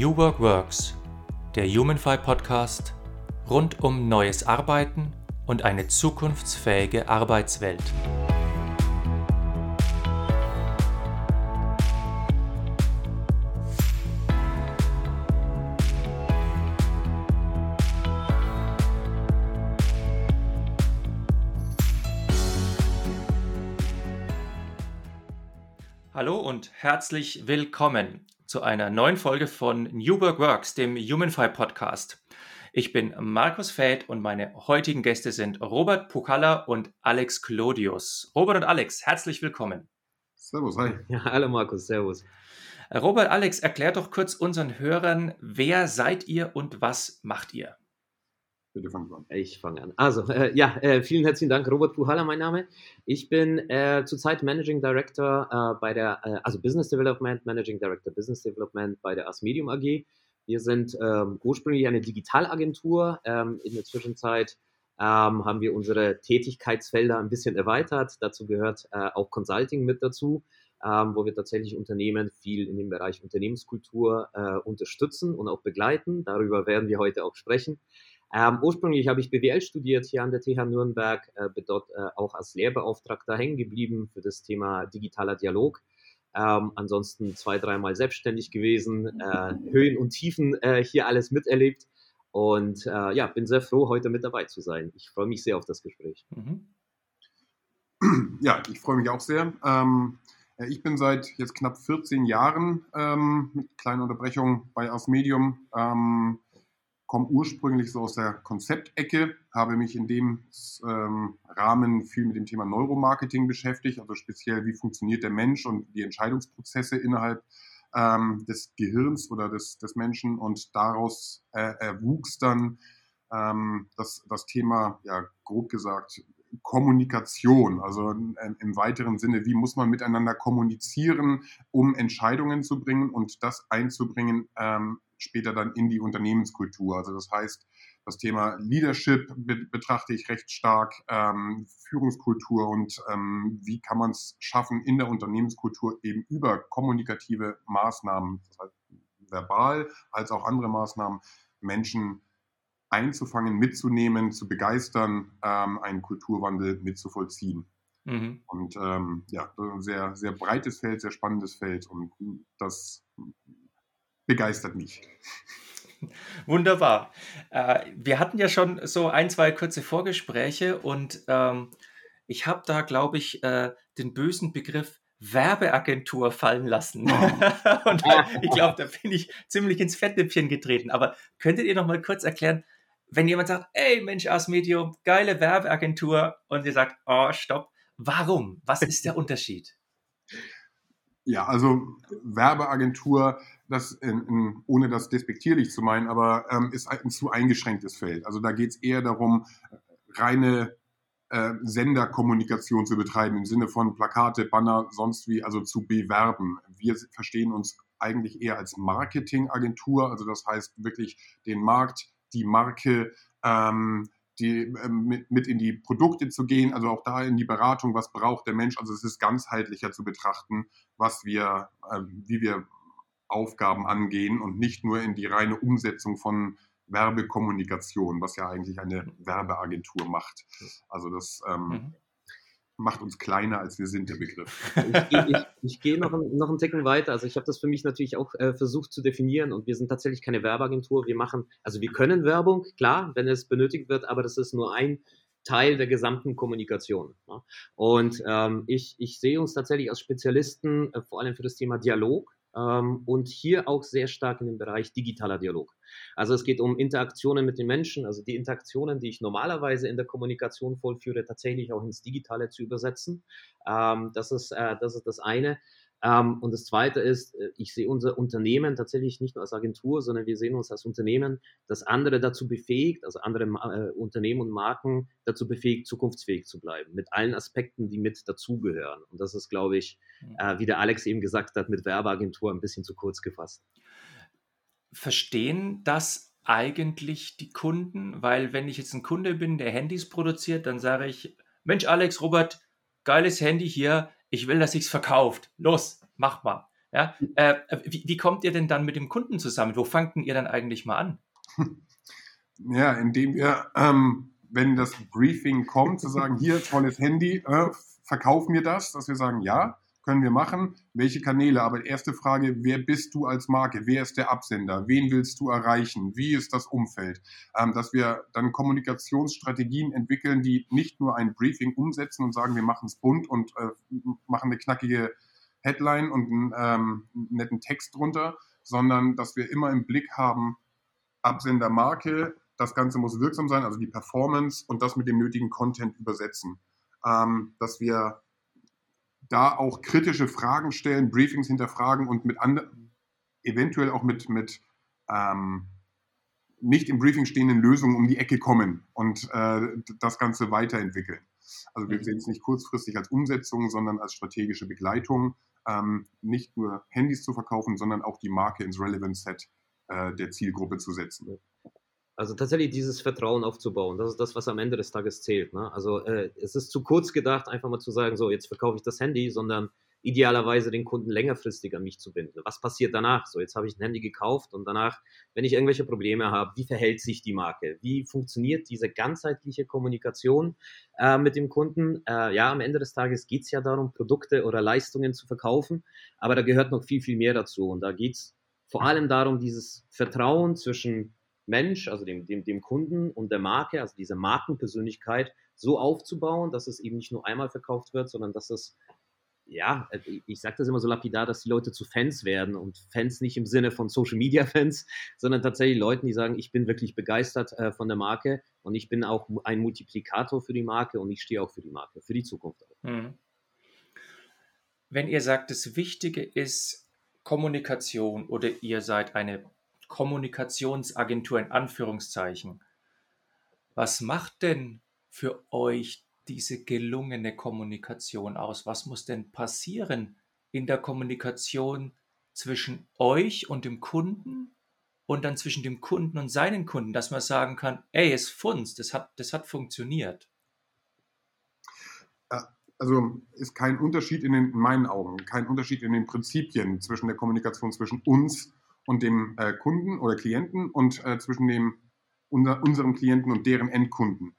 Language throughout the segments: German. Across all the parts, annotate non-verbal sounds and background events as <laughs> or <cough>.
New Work Works, der Humanfy Podcast rund um neues Arbeiten und eine zukunftsfähige Arbeitswelt. Hallo und herzlich willkommen zu einer neuen Folge von New Work Works, dem Humanfy Podcast. Ich bin Markus Feld und meine heutigen Gäste sind Robert Pukalla und Alex Clodius. Robert und Alex, herzlich willkommen. Servus, hi. Ja, hallo Markus, servus. Robert, Alex, erklärt doch kurz unseren Hörern, wer seid ihr und was macht ihr? Bitte fang an. Ich fange an. Also, äh, ja, äh, vielen herzlichen Dank. Robert Puhala, mein Name. Ich bin äh, zurzeit Managing Director äh, bei der, äh, also Business Development, Managing Director Business Development bei der Asmedium AG. Wir sind ähm, ursprünglich eine Digitalagentur. Ähm, in der Zwischenzeit ähm, haben wir unsere Tätigkeitsfelder ein bisschen erweitert. Dazu gehört äh, auch Consulting mit dazu. Ähm, wo wir tatsächlich Unternehmen viel in dem Bereich Unternehmenskultur äh, unterstützen und auch begleiten. Darüber werden wir heute auch sprechen. Ähm, ursprünglich habe ich BWL studiert hier an der TH Nürnberg, äh, bin dort äh, auch als Lehrbeauftragter hängen geblieben für das Thema digitaler Dialog. Ähm, ansonsten zwei, dreimal selbstständig gewesen, äh, Höhen und Tiefen äh, hier alles miterlebt und äh, ja, bin sehr froh, heute mit dabei zu sein. Ich freue mich sehr auf das Gespräch. Mhm. <clears throat> Ja, ich freue mich auch sehr. Ähm, äh, ich bin seit jetzt knapp 14 Jahren ähm, mit kleinen Unterbrechungen bei Aus Medium. Komme ursprünglich so aus der Konzeptecke, habe mich in dem ähm, Rahmen viel mit dem Thema Neuromarketing beschäftigt, also speziell wie funktioniert der Mensch und die Entscheidungsprozesse innerhalb ähm, des Gehirns oder des, des Menschen. Und daraus äh, erwuchs dann ähm, das, das Thema, ja grob gesagt, Kommunikation, also im weiteren Sinne, wie muss man miteinander kommunizieren, um Entscheidungen zu bringen und das einzubringen ähm, später dann in die Unternehmenskultur. Also das heißt, das Thema Leadership betrachte ich recht stark, ähm, Führungskultur und ähm, wie kann man es schaffen, in der Unternehmenskultur eben über kommunikative Maßnahmen, das heißt verbal als auch andere Maßnahmen, Menschen einzufangen, mitzunehmen, zu begeistern, ähm, einen Kulturwandel mitzuvollziehen. Mhm. Und ähm, ja, ein sehr, sehr breites Feld, sehr spannendes Feld und das begeistert mich. Wunderbar. Äh, wir hatten ja schon so ein, zwei kurze Vorgespräche und ähm, ich habe da, glaube ich, äh, den bösen Begriff Werbeagentur fallen lassen. Oh. <laughs> und ich glaube, da bin ich ziemlich ins Fettnäpfchen getreten. Aber könntet ihr noch mal kurz erklären, wenn jemand sagt, ey Mensch, Ars Medium, geile Werbeagentur und ihr sagt, oh, stopp, warum? Was ist der <laughs> Unterschied? Ja, also Werbeagentur das in, in, ohne das despektierlich zu meinen, aber ähm, ist ein zu eingeschränktes Feld. Also da geht es eher darum, reine äh, Senderkommunikation zu betreiben, im Sinne von Plakate, Banner, sonst wie, also zu bewerben. Wir verstehen uns eigentlich eher als Marketingagentur, also das heißt wirklich den Markt, die Marke, ähm, die, ähm, mit, in die Produkte zu gehen, also auch da in die Beratung, was braucht der Mensch. Also es ist ganzheitlicher zu betrachten, was wir, äh, wie wir Aufgaben angehen und nicht nur in die reine Umsetzung von Werbekommunikation, was ja eigentlich eine Werbeagentur macht. Also das ähm, mhm. macht uns kleiner, als wir sind, der Begriff. Ich, ich, ich gehe noch, noch einen Ticken weiter. Also ich habe das für mich natürlich auch äh, versucht zu definieren und wir sind tatsächlich keine Werbeagentur. Wir machen, also wir können Werbung, klar, wenn es benötigt wird, aber das ist nur ein Teil der gesamten Kommunikation. Und ähm, ich, ich sehe uns tatsächlich als Spezialisten, äh, vor allem für das Thema Dialog ähm, und hier auch sehr stark in den Bereich digitaler Dialog. Also es geht um Interaktionen mit den Menschen, also die Interaktionen, die ich normalerweise in der Kommunikation vollführe, tatsächlich auch ins Digitale zu übersetzen. Ähm, das, ist, äh, das ist das eine. Ähm, und das Zweite ist, äh, ich sehe unser Unternehmen tatsächlich nicht nur als Agentur, sondern wir sehen uns als Unternehmen, das andere dazu befähigt, also andere äh, Unternehmen und Marken dazu befähigt, zukunftsfähig zu bleiben, mit allen Aspekten, die mit dazugehören. Und das ist, glaube ich, äh, wie der Alex eben gesagt hat, mit Werbeagentur ein bisschen zu kurz gefasst. Verstehen das eigentlich die Kunden? Weil wenn ich jetzt ein Kunde bin, der Handys produziert, dann sage ich, Mensch, Alex, Robert, geiles Handy hier, ich will, dass sich's verkauft. Los, mach mal. Ja, äh, wie, wie, kommt ihr denn dann mit dem Kunden zusammen? Wo fangt ihr dann eigentlich mal an? <laughs> Ja, indem wir, ähm, wenn das Briefing kommt, zu sagen, hier, tolles Handy, äh, verkauf mir das, dass wir sagen, ja, können wir machen. Welche Kanäle? Aber erste Frage, wer bist du als Marke? Wer ist der Absender? Wen willst du erreichen? Wie ist das Umfeld? Ähm, dass wir dann Kommunikationsstrategien entwickeln, die nicht nur ein Briefing umsetzen und sagen, wir machen es bunt und äh, machen eine knackige Headline und einen, ähm, netten Text drunter, sondern dass wir immer im Blick haben, Absender Marke, das Ganze muss wirksam sein, also die Performance und das mit dem nötigen Content übersetzen. Ähm, dass wir da auch kritische Fragen stellen, Briefings hinterfragen und mit anderen, eventuell auch mit, mit ähm, nicht im Briefing stehenden Lösungen um die Ecke kommen und äh, das Ganze weiterentwickeln. Also wir mhm. sehen es nicht kurzfristig als Umsetzung, sondern als strategische Begleitung, ähm, nicht nur Handys zu verkaufen, sondern auch die Marke ins Relevant Set äh, der Zielgruppe zu setzen. Also tatsächlich dieses Vertrauen aufzubauen, das ist das, was am Ende des Tages zählt. Ne? Also äh, es ist zu kurz gedacht, einfach mal zu sagen, so jetzt verkaufe ich das Handy, sondern idealerweise den Kunden längerfristig an mich zu binden. Was passiert danach? So, jetzt habe ich ein Handy gekauft und danach, wenn ich irgendwelche Probleme habe, wie verhält sich die Marke? Wie funktioniert diese ganzheitliche Kommunikation äh, mit dem Kunden? Äh, ja, am Ende des Tages geht es ja darum, Produkte oder Leistungen zu verkaufen, aber da gehört noch viel, viel mehr dazu. Und da geht es vor allem darum, dieses Vertrauen zwischen Mensch, also dem, dem, dem Kunden und der Marke, also diese Markenpersönlichkeit so aufzubauen, dass es eben nicht nur einmal verkauft wird, sondern dass es, ja, ich sage das immer so lapidar, dass die Leute zu Fans werden und Fans nicht im Sinne von Social Media Fans, sondern tatsächlich Leuten, die sagen, ich bin wirklich begeistert äh, von der Marke und ich bin auch ein Multiplikator für die Marke und ich stehe auch für die Marke, für die Zukunft. Mhm. Wenn ihr sagt, das Wichtige ist Kommunikation oder ihr seid eine Kommunikationsagentur in Anführungszeichen. Was macht denn für euch diese gelungene Kommunikation aus? Was muss denn passieren in der Kommunikation zwischen euch und dem Kunden und dann zwischen dem Kunden und seinen Kunden, dass man sagen kann, ey, es funzt, das hat, das hat funktioniert? Also ist kein Unterschied in, den, in meinen Augen, kein Unterschied in den Prinzipien zwischen der Kommunikation zwischen uns und dem äh, Kunden oder Klienten und äh, zwischen dem, unser, unserem Klienten und deren Endkunden.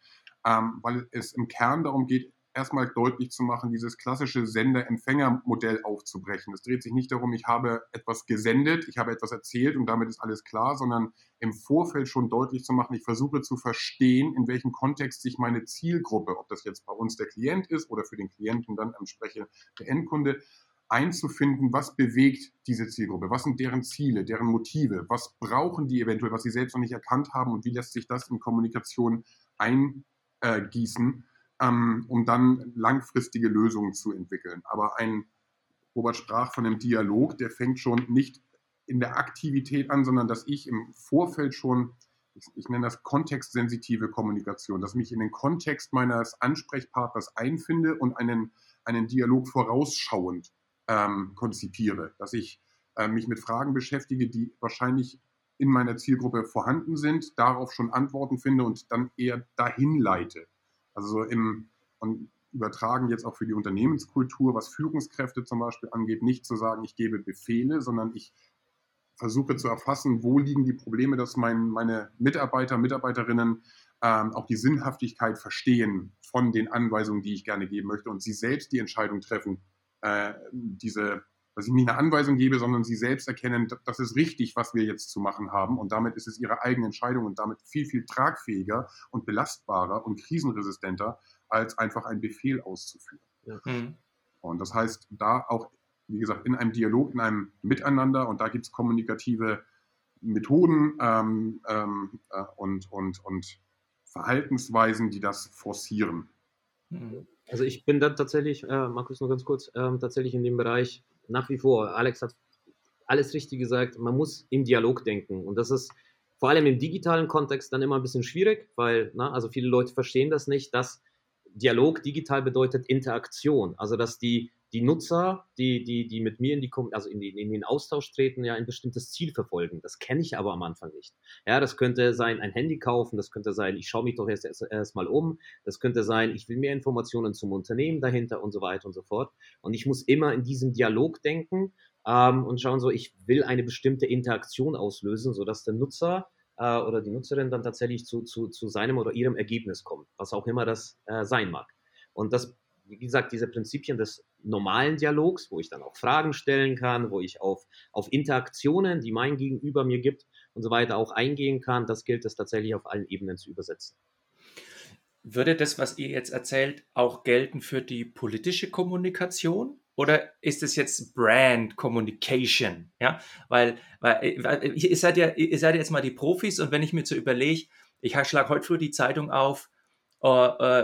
Ähm, weil es im Kern darum geht, erstmal deutlich zu machen, dieses klassische Sender-Empfänger-Modell aufzubrechen. Es dreht sich nicht darum, ich habe etwas gesendet, ich habe etwas erzählt und damit ist alles klar, sondern im Vorfeld schon deutlich zu machen, ich versuche zu verstehen, in welchem Kontext sich meine Zielgruppe, ob das jetzt bei uns der Klient ist oder für den Klienten dann entsprechend der Endkunde, einzufinden, was bewegt diese Zielgruppe, was sind deren Ziele, deren Motive, was brauchen die eventuell, was sie selbst noch nicht erkannt haben? Und wie lässt sich das in Kommunikation eingießen, ähm, um dann langfristige Lösungen zu entwickeln. Aber ein, Robert sprach von einem Dialog, der fängt schon nicht in der Aktivität an, sondern dass ich im Vorfeld schon ich, ich, nenne das kontextsensitive Kommunikation, dass ich mich in den Kontext meines Ansprechpartners einfinde und einen, einen Dialog vorausschauend ähm, konzipiere, dass ich äh, mich mit Fragen beschäftige, die wahrscheinlich in meiner Zielgruppe vorhanden sind, darauf schon Antworten finde und dann eher dahin leite. Also im und übertragen jetzt auch für die Unternehmenskultur, was Führungskräfte zum Beispiel angeht, nicht zu sagen, ich gebe Befehle, sondern ich versuche zu erfassen, wo liegen die Probleme, dass mein, meine Mitarbeiter, Mitarbeiterinnen ähm, auch die Sinnhaftigkeit verstehen von den Anweisungen, die ich gerne geben möchte und sie selbst die Entscheidung treffen, äh, diese, dass ich nicht eine Anweisung gebe, sondern sie selbst erkennen, das ist richtig, was wir jetzt zu machen haben. Und damit ist es ihre eigene Entscheidung und damit viel, viel tragfähiger und belastbarer und krisenresistenter, als einfach einen Befehl auszuführen. Mhm. Und das heißt, da auch, wie gesagt, in einem Dialog, in einem Miteinander, und da gibt es kommunikative Methoden ähm, ähm, äh, und, und, und Verhaltensweisen, die das forcieren. Mhm. Also ich bin da tatsächlich, äh, Markus, nur ganz kurz, äh, tatsächlich in dem Bereich nach wie vor. Alex hat alles richtig gesagt, man muss im Dialog denken. Und das ist vor allem im digitalen Kontext dann immer ein bisschen schwierig, weil, na, also viele Leute verstehen das nicht, dass Dialog digital bedeutet Interaktion. Also dass die die Nutzer, die, die, die mit mir in, die, also in, die, in den Austausch treten, ja ein bestimmtes Ziel verfolgen. Das kenne ich aber am Anfang nicht. Ja, das könnte sein, ein Handy kaufen, das könnte sein, ich schaue mich doch erst, erst, erst mal um, das könnte sein, ich will mehr Informationen zum Unternehmen dahinter und so weiter und so fort. Und ich muss immer in diesem Dialog denken ähm, und schauen so, ich will eine bestimmte Interaktion auslösen, sodass der Nutzer äh, oder die Nutzerin dann tatsächlich zu, zu, zu seinem oder ihrem Ergebnis kommt, was auch immer das äh, sein mag. Und das wie gesagt, diese Prinzipien des normalen Dialogs, wo ich dann auch Fragen stellen kann, wo ich auf, auf Interaktionen, die mein Gegenüber mir gibt und so weiter auch eingehen kann, das gilt es tatsächlich auf allen Ebenen zu übersetzen. Würde das, was ihr jetzt erzählt, auch gelten für die politische Kommunikation? Oder ist es jetzt Brand Communication? Ja, weil, weil, weil ihr, seid ja, ihr seid jetzt mal die Profis und wenn ich mir so überlege, ich schlage heute früh die Zeitung auf, äh,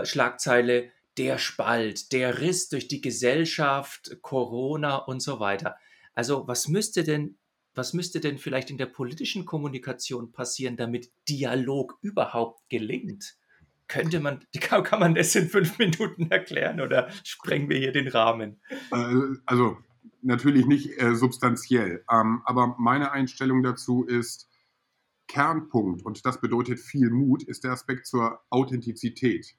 äh, Schlagzeile, der Spalt, der Riss durch die Gesellschaft, Corona und so weiter. Also was müsste denn, was müsste denn vielleicht in der politischen Kommunikation passieren, damit Dialog überhaupt gelingt? Könnte man, <laughs> kann man das in fünf Minuten erklären oder sprengen wir hier den Rahmen? Äh, also natürlich nicht äh, substanziell, ähm, aber meine Einstellung dazu ist, Kernpunkt, und das bedeutet viel Mut, ist der Aspekt zur Authentizität.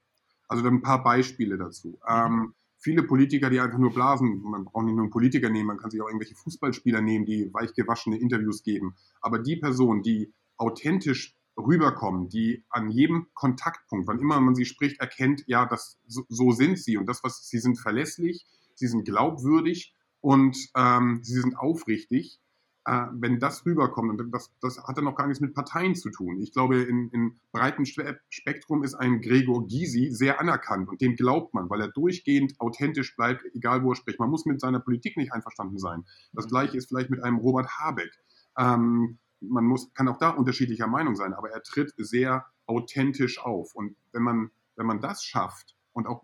Also ein paar Beispiele dazu. Mhm. Ähm, viele Politiker, die einfach nur blasen, man braucht nicht nur einen Politiker nehmen, man kann sich auch irgendwelche Fußballspieler nehmen, die weichgewaschene Interviews geben. Aber die Personen, die authentisch rüberkommen, die an jedem Kontaktpunkt, wann immer man sie spricht, erkennt, ja, das, so, so sind sie und das, was sie sind verlässlich, sie sind glaubwürdig und ähm, sie sind aufrichtig äh, wenn das rüberkommt, und das, das hat dann noch gar nichts mit Parteien zu tun. Ich glaube, in, in breitem Spektrum ist ein Gregor Gysi sehr anerkannt und dem glaubt man, weil er durchgehend authentisch bleibt, egal wo er spricht. Man muss mit seiner Politik nicht einverstanden sein. Das mhm. gleiche ist vielleicht mit einem Robert Habeck. Ähm, man muss, kann auch da unterschiedlicher Meinung sein, aber er tritt sehr authentisch auf. Und wenn man, wenn man das schafft und auch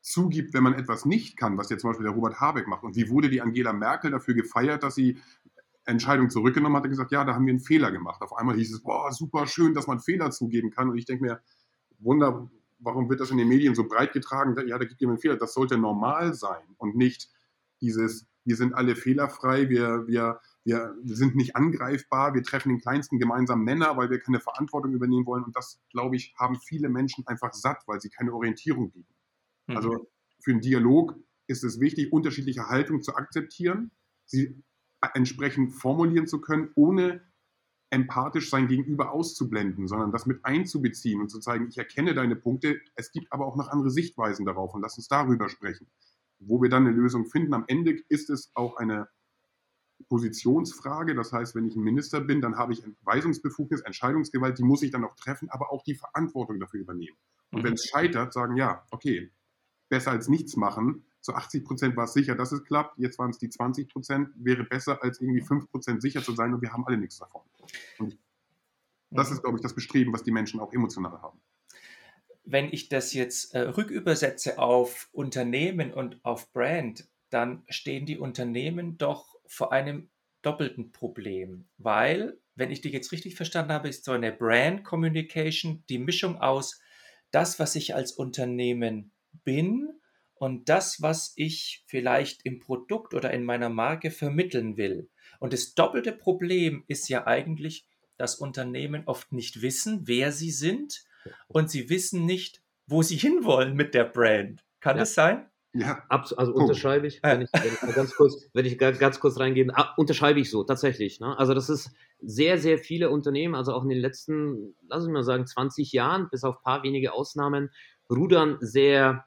zugibt, wenn man etwas nicht kann, was jetzt zum Beispiel der Robert Habeck macht. Und wie wurde die Angela Merkel dafür gefeiert, dass sie Entscheidung zurückgenommen hat und gesagt, ja, da haben wir einen Fehler gemacht. Auf einmal hieß es, boah, super schön, dass man Fehler zugeben kann. Und ich denke mir, Wunder, warum wird das in den Medien so breit getragen? Ja, da gibt jemand einen Fehler. Das sollte normal sein und nicht dieses, wir sind alle fehlerfrei, wir, wir, wir, sind nicht angreifbar, wir treffen den kleinsten gemeinsamen Nenner, weil wir keine Verantwortung übernehmen wollen. Und das, glaube ich, haben viele Menschen einfach satt, weil sie keine Orientierung bieten. Also mhm. für einen Dialog ist es wichtig, unterschiedliche Haltungen zu akzeptieren, sie entsprechend formulieren zu können, ohne empathisch sein Gegenüber auszublenden, sondern das mit einzubeziehen und zu zeigen, ich erkenne deine Punkte, es gibt aber auch noch andere Sichtweisen darauf und lass uns darüber sprechen. Wo wir dann eine Lösung finden, am Ende ist es auch eine Positionsfrage. Das heißt, wenn ich ein Minister bin, dann habe ich Weisungsbefugnis, Entscheidungsgewalt, die muss ich dann auch treffen, aber auch die Verantwortung dafür übernehmen. Und wenn es mhm. scheitert, sagen, ja, okay, besser als nichts machen. Zu 80 Prozent war es sicher, dass es klappt. Jetzt waren es die 20 Prozent. Wäre besser, als irgendwie 5 Prozent sicher zu sein und wir haben alle nichts davon. Und das ist, glaube ich, das Bestreben, was die Menschen auch emotional haben. Wenn ich das jetzt äh, rückübersetze auf Unternehmen und auf Brand, dann stehen die Unternehmen doch vor einem doppelten Problem, weil, wenn ich dich jetzt richtig verstanden habe, ist so eine Brand Communication die Mischung aus das, was ich als Unternehmen bin und das, was ich vielleicht im Produkt oder in meiner Marke vermitteln will. Und das doppelte Problem ist ja eigentlich, dass Unternehmen oft nicht wissen, wer sie sind und sie wissen nicht, wo sie <laughs> hinwollen mit der Brand. Kann ja. das sein? Ja. also unterschreibe ich, wenn ich, wenn ich ganz kurz, wenn ich ganz kurz reingehen, ah, unterschreibe ich so, tatsächlich. Ne? Also das ist sehr, sehr viele Unternehmen, also auch in den letzten, lass ich mal sagen, 20 Jahren, bis auf ein paar wenige Ausnahmen, rudern sehr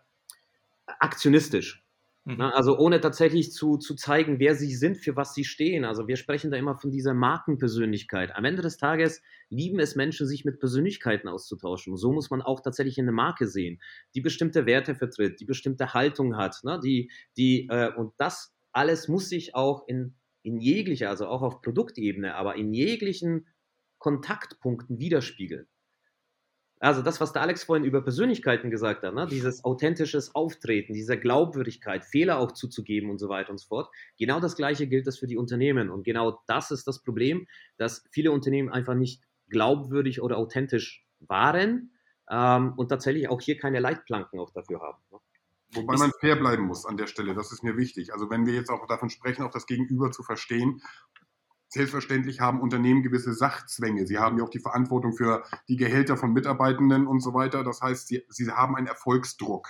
aktionistisch. Mhm. Ne? Also ohne tatsächlich zu, zu zeigen, wer sie sind, für was sie stehen. Also wir sprechen da immer von dieser Markenpersönlichkeit. Am Ende des Tages lieben es Menschen, sich mit Persönlichkeiten auszutauschen. so muss man auch tatsächlich eine Marke sehen, die bestimmte Werte vertritt, die bestimmte Haltung hat. Ne? Die, die, äh, und das alles muss sich auch in, in jeglicher, also auch auf Produktebene, aber in jeglichen Kontaktpunkten widerspiegeln. Also das, was der Alex vorhin über Persönlichkeiten gesagt hat, ne? dieses authentisches Auftreten, diese Glaubwürdigkeit, Fehler auch zuzugeben und so weiter und so fort. Genau das Gleiche gilt das für die Unternehmen. Und genau das ist das Problem, dass viele Unternehmen einfach nicht glaubwürdig oder authentisch waren ähm, und tatsächlich auch hier keine Leitplanken auch dafür haben. Ne? Wobei man fair bleiben muss an der Stelle, das ist mir wichtig. Also wenn wir jetzt auch davon sprechen, auch das Gegenüber zu verstehen, selbstverständlich haben Unternehmen gewisse Sachzwänge. Sie haben ja auch die Verantwortung für die Gehälter von Mitarbeitenden und so weiter. Das heißt, sie, sie haben einen Erfolgsdruck.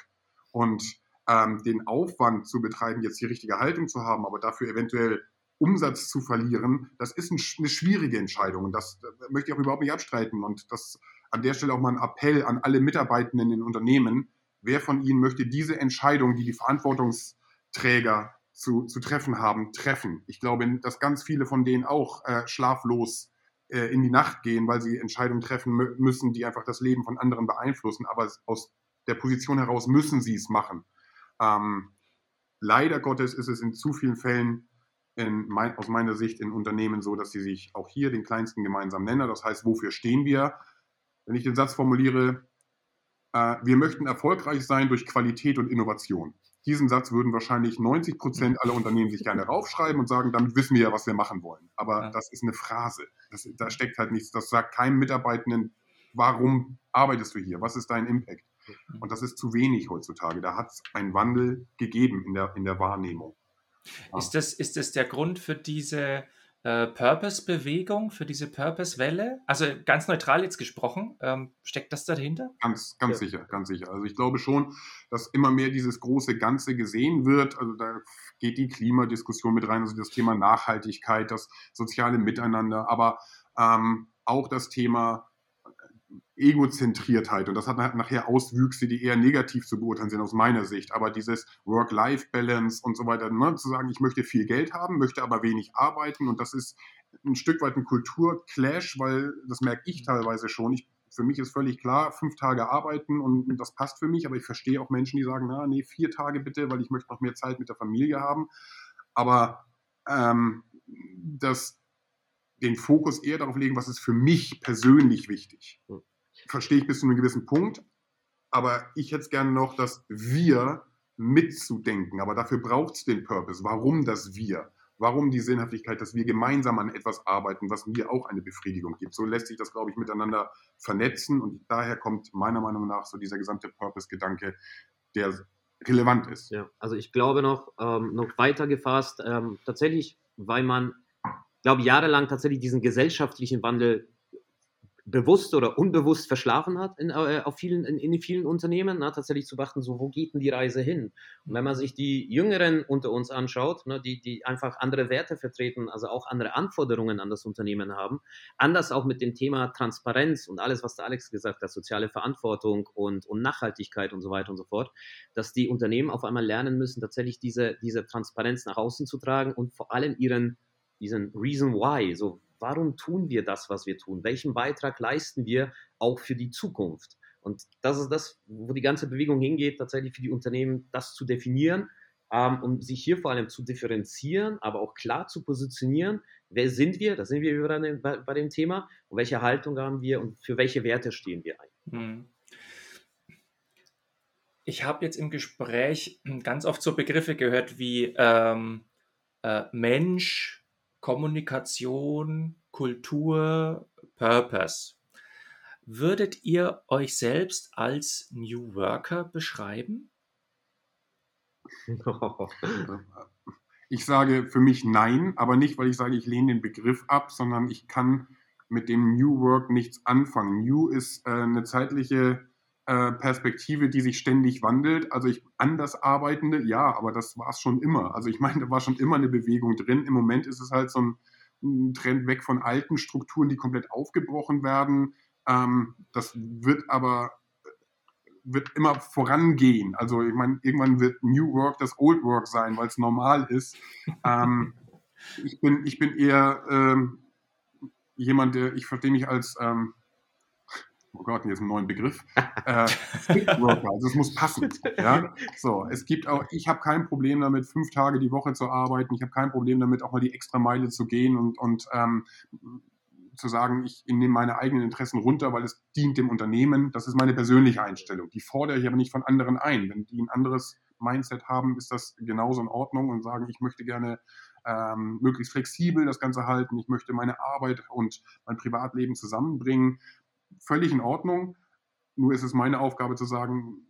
Und ähm, den Aufwand zu betreiben, jetzt die richtige Haltung zu haben, aber dafür eventuell Umsatz zu verlieren, das ist ein, eine schwierige Entscheidung. Und das, das möchte ich auch überhaupt nicht abstreiten. Und das an der Stelle auch mal ein Appell an alle Mitarbeitenden in Unternehmen. Wer von Ihnen möchte diese Entscheidung, die die Verantwortungsträger zu, zu treffen haben, treffen? Ich glaube, dass ganz viele von denen auch äh, schlaflos äh, in die Nacht gehen, weil sie Entscheidungen treffen müssen, die einfach das Leben von anderen beeinflussen. Aber aus der Position heraus müssen sie es machen. Ähm, leider Gottes ist es in zu vielen Fällen mein, aus meiner Sicht in Unternehmen so, dass sie sich auch hier den kleinsten gemeinsamen Nenner, das heißt, wofür stehen wir, wenn ich den Satz formuliere, äh, wir möchten erfolgreich sein durch Qualität und Innovation. Diesen Satz würden wahrscheinlich 90 Prozent aller Unternehmen sich gerne raufschreiben und sagen, damit wissen wir ja, was wir machen wollen. Aber ja. das ist eine Phrase. Das, da steckt halt nichts. Das sagt keinem Mitarbeitenden, warum arbeitest du hier? Was ist dein Impact? Mhm. Und das ist zu wenig heutzutage. Da hat es einen Wandel gegeben in der, in der Wahrnehmung. Ist, das, ist das der Grund für diese äh, Purpose-Bewegung, für diese Purpose-Welle? Also ganz neutral jetzt gesprochen, ähm, steckt das dahinter? Ganz, ganz ja. sicher, ganz sicher. Also ich glaube schon, dass immer mehr dieses große Ganze gesehen wird. Also da geht die Klimadiskussion mit rein, also das Thema Nachhaltigkeit, das soziale Miteinander, aber ähm, auch das Thema Egozentriertheit und das hat nachher Auswüchse, die eher negativ zu beurteilen sind aus meiner Sicht. Aber dieses Work-Life-Balance und so weiter, ne, zu sagen, ich möchte viel Geld haben, möchte aber wenig arbeiten und das ist ein Stück weit ein Kulturclash, weil das merke ich teilweise schon. Ich, für mich ist völlig klar, fünf Tage arbeiten und das passt für mich, aber ich verstehe auch Menschen, die sagen, na, nee, vier Tage bitte, weil ich möchte noch mehr Zeit mit der Familie haben. Aber ähm, das, den Fokus eher darauf legen, was ist für mich persönlich wichtig. Hm verstehe ich bis zu einem gewissen Punkt, aber ich hätte es gerne noch, dass wir mitzudenken, aber dafür braucht es den Purpose. Warum das Wir? Warum die Sinnhaftigkeit, dass wir gemeinsam an etwas arbeiten, was mir auch eine Befriedigung gibt? So lässt sich das, glaube ich, miteinander vernetzen und daher kommt meiner Meinung nach so dieser gesamte Purpose-Gedanke, der relevant ist. Ja, also ich glaube noch, ähm, noch weiter gefasst, ähm, tatsächlich, weil man, glaube jahrelang tatsächlich diesen gesellschaftlichen Wandel bewusst oder unbewusst verschlafen hat in, äh, auf vielen, in, in vielen Unternehmen, ne, tatsächlich zu beachten, so wo geht denn die Reise hin? Und wenn man sich die Jüngeren unter uns anschaut, ne, die, die einfach andere Werte vertreten, also auch andere Anforderungen an das Unternehmen haben, anders auch mit dem Thema Transparenz und alles, was der Alex gesagt hat, soziale Verantwortung und, und Nachhaltigkeit und so weiter und so fort, dass die Unternehmen auf einmal lernen müssen, tatsächlich diese, diese Transparenz nach außen zu tragen und vor allem ihren diesen Reason Why, so warum tun wir das, was wir tun? Welchen Beitrag leisten wir auch für die Zukunft? Und das ist das, wo die ganze Bewegung hingeht, tatsächlich für die Unternehmen das zu definieren, ähm, um sich hier vor allem zu differenzieren, aber auch klar zu positionieren. Wer sind wir? Da sind wir bei, bei dem Thema. Und welche Haltung haben wir und für welche Werte stehen wir ein? Hm. Ich habe jetzt im Gespräch ganz oft so Begriffe gehört wie ähm, äh, Mensch, Kommunikation, Kultur, Purpose. Würdet ihr euch selbst als New Worker beschreiben? <laughs> Ich sage für mich nein, aber nicht, weil ich sage, ich lehne den Begriff ab, sondern ich kann mit dem New Work nichts anfangen. New ist äh, eine zeitliche äh, Perspektive, die sich ständig wandelt. Also ich anders arbeitende, ja, aber das war es schon immer. Also ich <laughs> meine, da war schon immer eine Bewegung drin. Im Moment ist es halt so ein, ein Trend weg von alten Strukturen, die komplett aufgebrochen werden. Ähm, das wird aber wird immer vorangehen. Also ich meine, irgendwann wird New Work das Old Work sein, weil es normal ist. ähm, ich, bin, ich bin eher ähm, jemand, der, ich verstehe mich als ähm, oh Gott, hier ist ein neuer Begriff, <laughs> äh, Worker, also es muss passen. Ja? So, es gibt auch, ich habe kein Problem damit, fünf Tage die Woche zu arbeiten, ich habe kein Problem damit, auch mal die extra Meile zu gehen und, und ähm, zu sagen, ich nehme meine eigenen Interessen runter, weil es dient dem Unternehmen. Das ist meine persönliche Einstellung. Die fordere ich aber nicht von anderen ein. Wenn die ein anderes Mindset haben, ist das genauso in Ordnung und sagen, ich möchte gerne ähm, möglichst flexibel das Ganze halten, ich möchte meine Arbeit und mein Privatleben zusammenbringen völlig in Ordnung. Nur ist es meine Aufgabe zu sagen,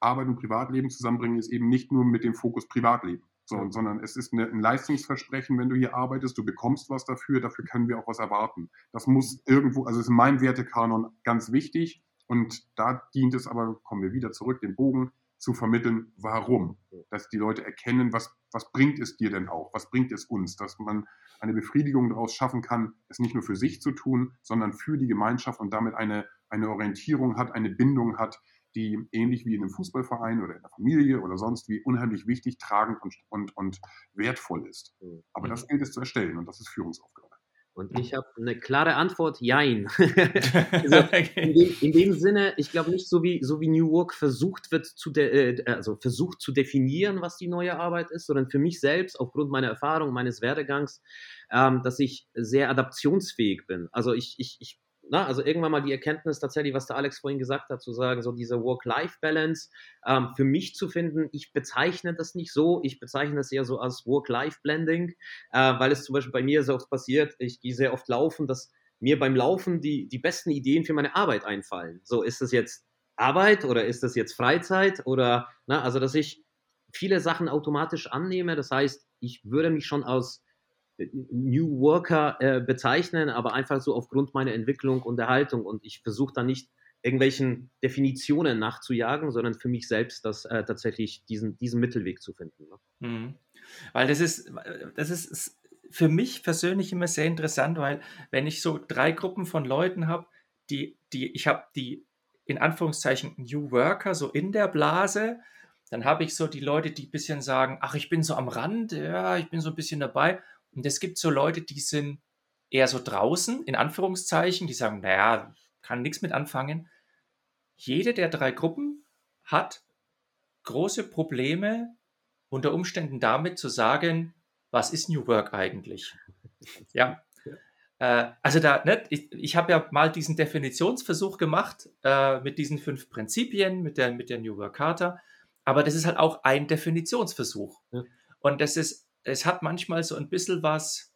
Arbeit und Privatleben zusammenbringen ist eben nicht nur mit dem Fokus Privatleben, so, sondern es ist eine, ein Leistungsversprechen, wenn du hier arbeitest, du bekommst was dafür, dafür können wir auch was erwarten. Das muss irgendwo, also ist in meinem Wertekanon ganz wichtig und da dient es aber, kommen wir wieder zurück, den Bogen zu vermitteln, warum. Dass die Leute erkennen, was, was bringt es dir denn auch, was bringt es uns, dass man eine Befriedigung daraus schaffen kann, es nicht nur für sich zu tun, sondern für die Gemeinschaft und damit eine, eine Orientierung hat, eine Bindung hat, die ähnlich wie in einem Fußballverein oder in der Familie oder sonst wie unheimlich wichtig, tragend und, und, und wertvoll ist. Mhm. Aber das gilt es zu erstellen und das ist Führungsaufgabe. Und ich habe eine klare Antwort, jein. <laughs> <laughs> also in, dem, in, dem, Sinne, ich glaube nicht so wie, so wie New Work versucht wird zu, de, äh, also versucht zu definieren, was die neue Arbeit ist, sondern für mich selbst, aufgrund meiner Erfahrung, meines Werdegangs, ähm, dass ich sehr adaptionsfähig bin. Also ich, ich, ich na, also irgendwann mal die Erkenntnis tatsächlich, was der Alex vorhin gesagt hat, zu sagen, so diese Work-Life-Balance ähm, für mich zu finden. Ich bezeichne das nicht so, ich bezeichne es eher so als Work-Life-Blending, äh, weil es zum Beispiel bei mir sehr oft passiert, ich gehe sehr oft laufen, dass mir beim Laufen die, die besten Ideen für meine Arbeit einfallen. So, ist das jetzt Arbeit oder ist das jetzt Freizeit oder, na, also dass ich viele Sachen automatisch annehme. Das heißt, ich würde mich schon als New Worker äh, bezeichnen, aber einfach so aufgrund meiner Entwicklung und Erhaltung. Und ich versuche da nicht irgendwelchen Definitionen nachzujagen, sondern für mich selbst das äh, tatsächlich diesen, diesen Mittelweg zu finden. Ne? Mhm. Weil das ist, das ist für mich persönlich immer sehr interessant, weil wenn ich so drei Gruppen von Leuten habe, die, die, ich habe die in Anführungszeichen New Worker so in der Blase, dann habe ich so die Leute, die ein bisschen sagen, ach, ich bin so am Rand, ja, ich bin so ein bisschen dabei. Und es gibt so Leute, die sind eher so draußen, in Anführungszeichen, die sagen, naja, kann nichts mit anfangen. Jede der drei Gruppen hat große Probleme unter Umständen damit zu sagen, was ist New Work eigentlich? Ja. Äh, also da, ne, ich, ich habe ja mal diesen Definitionsversuch gemacht äh, mit diesen fünf Prinzipien, mit der, mit der New Work Charta, aber das ist halt auch ein Definitionsversuch. Ja. Und das ist es hat manchmal so ein bisschen was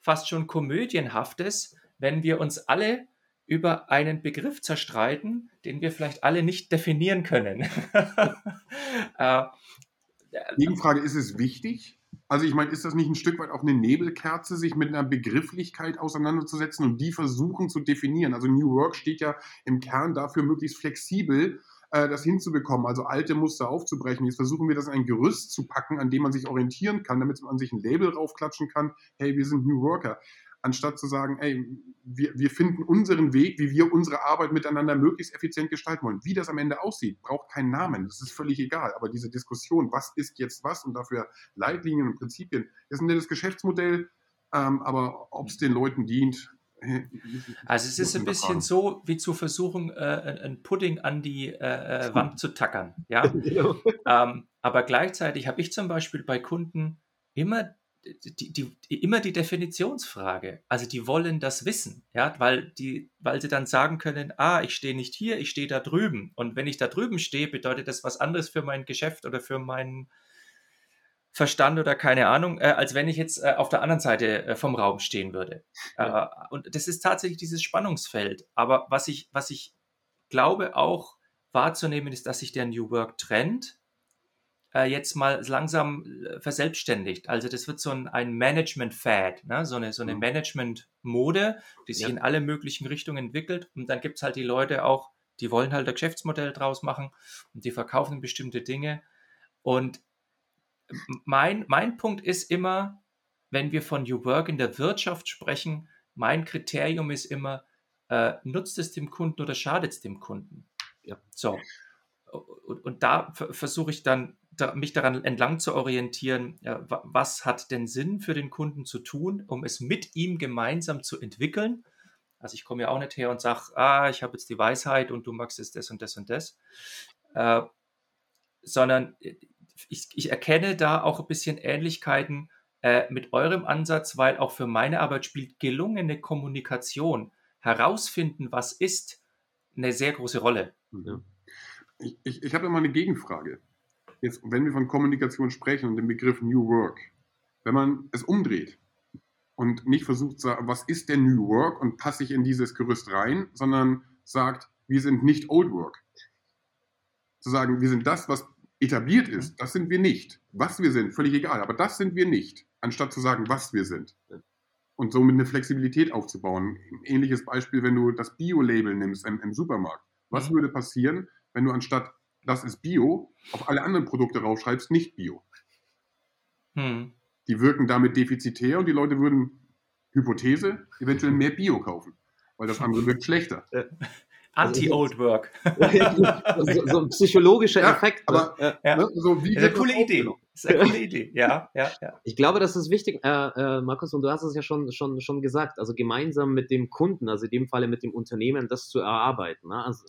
fast schon komödienhaftes, wenn wir uns alle über einen Begriff zerstreiten, den wir vielleicht alle nicht definieren können. <laughs> äh, Gegenfrage, ist es wichtig? Also ich meine, ist das nicht ein Stück weit auch eine Nebelkerze, sich mit einer Begrifflichkeit auseinanderzusetzen und die versuchen zu definieren? Also New Work steht ja im Kern dafür, möglichst flexibel äh, das hinzubekommen, also alte Muster aufzubrechen. Jetzt versuchen wir das in ein Gerüst zu packen, an dem man sich orientieren kann, damit man sich ein Label raufklatschen kann, hey, wir sind New Worker. Anstatt zu sagen, ey, wir, wir finden unseren Weg, wie wir unsere Arbeit miteinander möglichst effizient gestalten wollen. Wie das am Ende aussieht, braucht keinen Namen. Das ist völlig egal. Aber diese Diskussion, was ist jetzt was und dafür Leitlinien und Prinzipien, ist ein nettes Geschäftsmodell. Ähm, aber ob es den Leuten dient, <laughs> also es ist ein bisschen so, wie zu versuchen, äh, ein Pudding an die äh, äh <laughs> Wand zu tackern. Ja? <laughs> Genau. ähm, aber gleichzeitig habe ich zum Beispiel bei Kunden immer die, die, immer die Definitionsfrage. Also die wollen das wissen, ja, weil, die, weil sie dann sagen können, ah, ich stehe nicht hier, ich stehe da drüben. Und wenn ich da drüben stehe, bedeutet das was anderes für mein Geschäft oder für meinen Verstand oder keine Ahnung, äh, als wenn ich jetzt äh, auf der anderen Seite äh, vom Raum stehen würde. Ja. Äh, und das ist tatsächlich dieses Spannungsfeld. Aber was ich, was ich glaube auch wahrzunehmen, ist, dass sich der New Work Trend äh, jetzt mal langsam äh, verselbstständigt. Also das wird so ein, ein Management-Fad, ne? so eine, so eine mhm. Management-Mode, die sich ja. in alle möglichen Richtungen entwickelt. Und dann gibt es halt die Leute auch, die wollen halt ein Geschäftsmodell draus machen und die verkaufen bestimmte Dinge. Und mein, mein Punkt ist immer, wenn wir von New Work in der Wirtschaft sprechen, mein Kriterium ist immer, äh, nutzt es dem Kunden oder schadet es dem Kunden? Ja. So. Und, und da versuche ich dann, da, mich daran entlang zu orientieren, ja, was hat denn Sinn für den Kunden zu tun, um es mit ihm gemeinsam zu entwickeln. Also ich komme ja auch nicht her und sage, ah, ich habe jetzt die Weisheit und du magst es das und das und das. Äh, sondern ich, ich erkenne da auch ein bisschen Ähnlichkeiten äh, mit eurem Ansatz, weil auch für meine Arbeit spielt gelungene Kommunikation, herausfinden, was ist, eine sehr große Rolle. Ja. Ich, ich, ich habe immer eine Gegenfrage. Jetzt, wenn wir von Kommunikation sprechen und dem Begriff New Work, wenn man es umdreht und nicht versucht, was ist denn New Work und passe ich in dieses Gerüst rein, sondern sagt, wir sind nicht Old Work zu sagen, wir sind das, was etabliert ist, das sind wir nicht. Was wir sind, völlig egal, aber das sind wir nicht, anstatt zu sagen, was wir sind. Und somit eine Flexibilität aufzubauen. Ähnliches Beispiel, wenn du das Bio-Label nimmst im, im, Supermarkt. Was würde passieren, wenn du anstatt das ist Bio auf alle anderen Produkte raufschreibst, nicht Bio? Hm. Die wirken damit defizitär und die Leute würden, Hypothese, eventuell mehr Bio kaufen, weil das andere <laughs> wirkt schlechter. Anti-Old Work. <laughs> so, so, ein psychologischer ja, Effekt. Aber, ne? ja. ne, so wie ist eine coole Idee. Ist eine coole Idee, ja, ja, ja. Ich glaube, das ist wichtig, äh, äh, Markus, und du hast es ja schon, schon, schon gesagt, also gemeinsam mit dem Kunden, also in dem Falle mit dem Unternehmen, das zu erarbeiten. Ne? Also,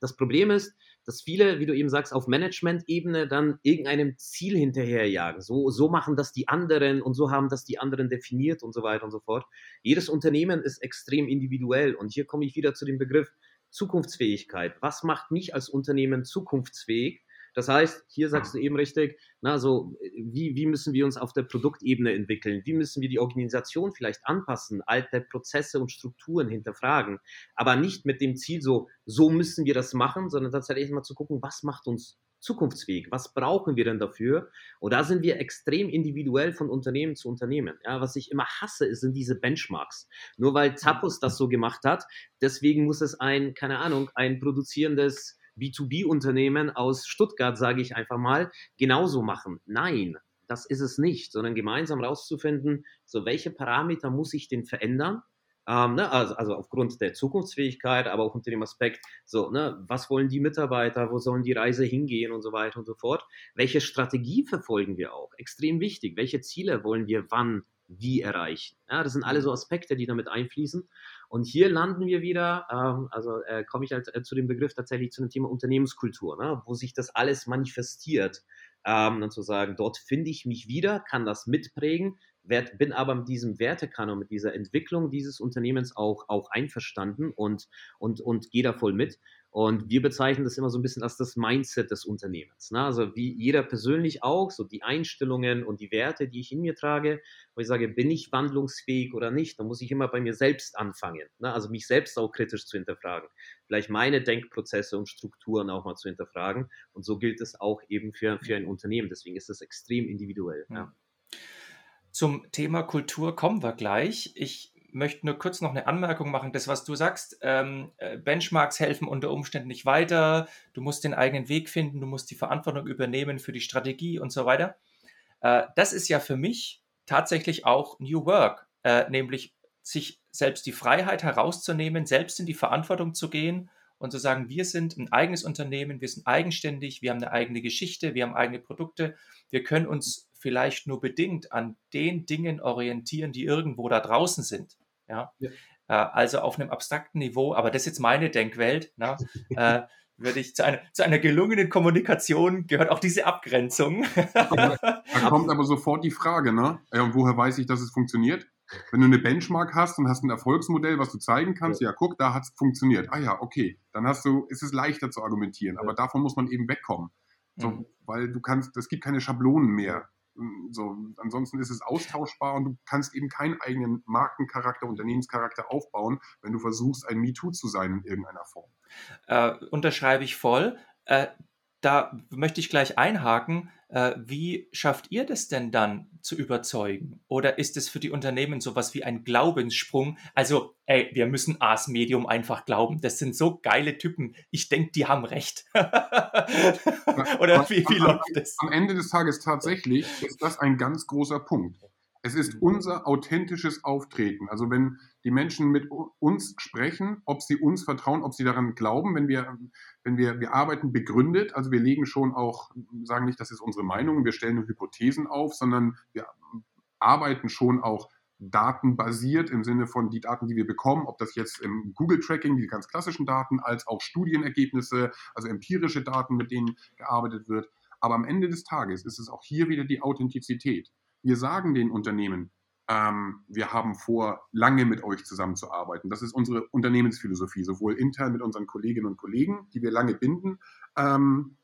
das Problem ist, dass viele, wie du eben sagst, auf Management-Ebene dann irgendeinem Ziel hinterherjagen. So, so machen das die anderen und so haben das die anderen definiert und so weiter und so fort. Jedes Unternehmen ist extrem individuell und hier komme ich wieder zu dem Begriff Zukunftsfähigkeit. Was macht mich als Unternehmen zukunftsfähig? Das heißt, hier sagst du eben richtig, na, so, wie, wie müssen wir uns auf der Produktebene entwickeln? Wie müssen wir die Organisation vielleicht anpassen, alte Prozesse und Strukturen hinterfragen? Aber nicht mit dem Ziel, so, so müssen wir das machen, sondern tatsächlich mal zu gucken, was macht uns zukunftsfähig? Was brauchen wir denn dafür? Und da sind wir extrem individuell von Unternehmen zu Unternehmen. Ja, was ich immer hasse, sind diese Benchmarks. Nur weil Zappos das so gemacht hat, deswegen muss es ein, keine Ahnung, ein produzierendes B2B-Unternehmen aus Stuttgart, sage ich einfach mal, genauso machen. Nein, das ist es nicht, sondern gemeinsam rauszufinden, so welche Parameter muss ich denn verändern? Ähm, ne, also, also, aufgrund der Zukunftsfähigkeit, aber auch unter dem Aspekt, so, ne, was wollen die Mitarbeiter, wo sollen die Reise hingehen und so weiter und so fort. Welche Strategie verfolgen wir auch? Extrem wichtig. Welche Ziele wollen wir wann, wie erreichen? Ja, das sind alle so Aspekte, die damit einfließen. Und hier landen wir wieder, ähm, also äh, komme ich halt äh, zu dem Begriff tatsächlich zu dem Thema Unternehmenskultur, ne, wo sich das alles manifestiert. Ähm, und zu sagen, dort finde ich mich wieder, kann das mitprägen, werd, bin aber mit diesem Wertekanon, mit dieser Entwicklung dieses Unternehmens auch, auch einverstanden und, und, und gehe da voll mit. Und wir bezeichnen das immer so ein bisschen als das Mindset des Unternehmens. Ne? Also wie jeder persönlich auch, so die Einstellungen und die Werte, die ich in mir trage, wo ich sage, bin ich wandlungsfähig oder nicht, dann muss ich immer bei mir selbst anfangen. Ne? Also mich selbst auch kritisch zu hinterfragen. Vielleicht meine Denkprozesse und Strukturen auch mal zu hinterfragen. Und so gilt es auch eben für, für ein Unternehmen. Deswegen ist es extrem individuell. Ja. Zum Thema Kultur kommen wir gleich. Ich möchte nur kurz noch eine Anmerkung machen. Das, was du sagst, ähm, äh, Benchmarks helfen unter Umständen nicht weiter. Du musst den eigenen Weg finden, du musst die Verantwortung übernehmen für die Strategie und so weiter. Äh, das ist ja für mich tatsächlich auch New Work, äh, nämlich sich selbst die Freiheit herauszunehmen, selbst in die Verantwortung zu gehen und zu sagen, wir sind ein eigenes Unternehmen, wir sind eigenständig, wir haben eine eigene Geschichte, wir haben eigene Produkte, wir können uns vielleicht nur bedingt an den Dingen orientieren, die irgendwo da draußen sind. Ja? ja. Äh, also auf einem abstrakten Niveau, aber das ist jetzt meine Denkwelt, na, <laughs> äh, würde ich zu einer, zu einer gelungenen Kommunikation gehört auch diese Abgrenzung. da kommt aber sofort die Frage, ne? Ja, und woher weiß ich, dass es funktioniert? Wenn du eine Benchmark hast und hast ein Erfolgsmodell, was du zeigen kannst, ja, ja guck, da hat es funktioniert. Ah ja, okay, dann hast du, ist es leichter zu argumentieren. Ja. Aber davon muss man eben wegkommen. So, mhm. Weil du kannst, es gibt keine Schablonen mehr. So, ansonsten ist es austauschbar und du kannst eben keinen eigenen Markencharakter, Unternehmenscharakter aufbauen, wenn du versuchst, ein MeToo zu sein in irgendeiner Form. Äh, unterschreibe ich voll. Äh, da möchte ich gleich einhaken. Äh, wie schafft ihr das denn dann zu überzeugen? Oder ist es für die Unternehmen sowas wie ein Glaubenssprung? Also, ey, wir müssen Ars Medium einfach glauben. Das sind so geile Typen. Ich denke, die haben recht. <laughs> Oder wie, wie läuft das? Am Ende des Tages tatsächlich ist das ein ganz großer Punkt. Es ist unser authentisches Auftreten. Also wenn die Menschen mit uns sprechen, ob sie uns vertrauen, ob sie daran glauben, wenn wir, wenn wir, wir arbeiten begründet, also wir legen schon auch, sagen nicht, das ist unsere Meinung, wir stellen Hypothesen auf, sondern wir arbeiten schon auch datenbasiert im Sinne von die Daten, die wir bekommen, ob das jetzt im Google-Tracking, die ganz klassischen Daten, als auch Studienergebnisse, also empirische Daten, mit denen gearbeitet wird. Aber am Ende des Tages ist es auch hier wieder die Authentizität. Wir sagen den Unternehmen, ähm, wir haben vor, lange mit euch zusammenzuarbeiten. Das ist unsere Unternehmensphilosophie, sowohl intern mit unseren Kolleginnen und Kollegen, die wir lange binden, ähm,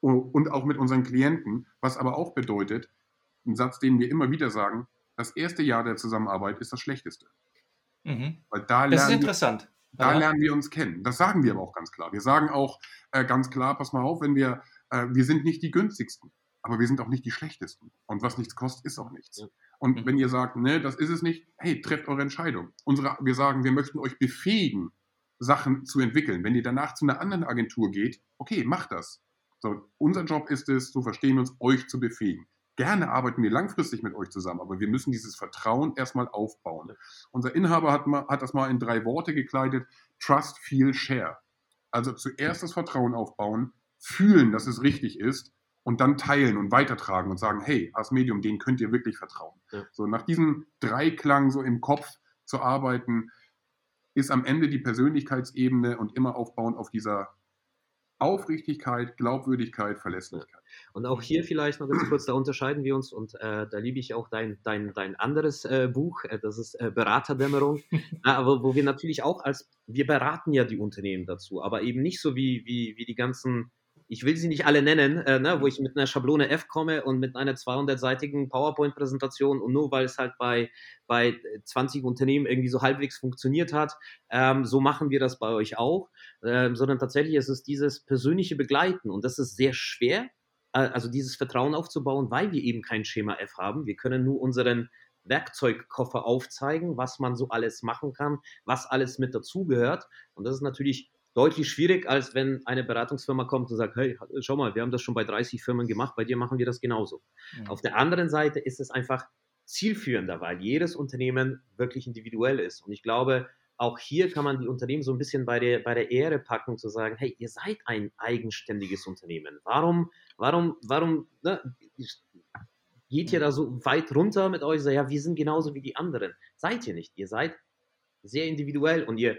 und auch mit unseren Klienten, was aber auch bedeutet, ein Satz, den wir immer wieder sagen, das erste Jahr der Zusammenarbeit ist das schlechteste. Mhm. Weil da das ist interessant. Da ja. lernen wir uns kennen. Das sagen wir aber auch ganz klar. Wir sagen auch äh, ganz klar, pass mal auf, wenn wir, äh, wir sind nicht die günstigsten, aber wir sind auch nicht die schlechtesten. Und was nichts kostet, ist auch nichts. Ja. Und mhm. wenn ihr sagt, ne, das ist es nicht, hey, trefft eure Entscheidung. Unsere, wir sagen, wir möchten euch befähigen, Sachen zu entwickeln. Wenn ihr danach zu einer anderen Agentur geht, okay, macht das. So, unser Job ist es, so verstehen wir uns, euch zu befähigen. Gerne arbeiten wir langfristig mit euch zusammen, aber wir müssen dieses Vertrauen erstmal aufbauen. Unser Inhaber hat, mal, hat das mal in drei Worte gekleidet: Trust, Feel, Share. Also zuerst das Vertrauen aufbauen, fühlen, dass es richtig ist und dann teilen und weitertragen und sagen, hey, als Medium, denen könnt ihr wirklich vertrauen. Ja. So nach diesem Dreiklang so im Kopf zu arbeiten, ist am Ende die Persönlichkeitsebene und immer aufbauen auf dieser Aufrichtigkeit, Glaubwürdigkeit, Verlässlichkeit. Und auch hier vielleicht noch ganz kurz, da unterscheiden wir uns und äh, da liebe ich auch dein, dein, dein anderes äh, Buch, äh, das ist äh, Beraterdämmerung, <laughs> aber wo wir natürlich auch als, wir beraten ja die Unternehmen dazu, aber eben nicht so wie, wie, wie die ganzen ich will sie nicht alle nennen, äh, ne, wo ich mit einer Schablone F komme und mit einer 200-seitigen PowerPoint-Präsentation und nur weil es halt bei, bei 20 Unternehmen irgendwie so halbwegs funktioniert hat, ähm, so machen wir das bei euch auch, ähm, sondern tatsächlich ist es dieses persönliche Begleiten und das ist sehr schwer, äh, also dieses Vertrauen aufzubauen, weil wir eben kein Schema F haben. Wir können nur unseren Werkzeugkoffer aufzeigen, was man so alles machen kann, was alles mit dazugehört. Und das ist natürlich deutlich schwierig, als wenn eine Beratungsfirma kommt und sagt, hey, schau mal, wir haben das schon bei 30 Firmen gemacht, bei dir machen wir das genauso. Mhm. Auf der anderen Seite ist es einfach zielführender, weil jedes Unternehmen wirklich individuell ist. Und ich glaube, auch hier kann man die Unternehmen so ein bisschen bei der, bei der Ehre packen, zu sagen, hey, ihr seid ein eigenständiges Unternehmen. Warum, warum, warum ne, geht ihr da so weit runter mit euch? Ja, wir sind genauso wie die anderen. Seid ihr nicht. Ihr seid sehr individuell und ihr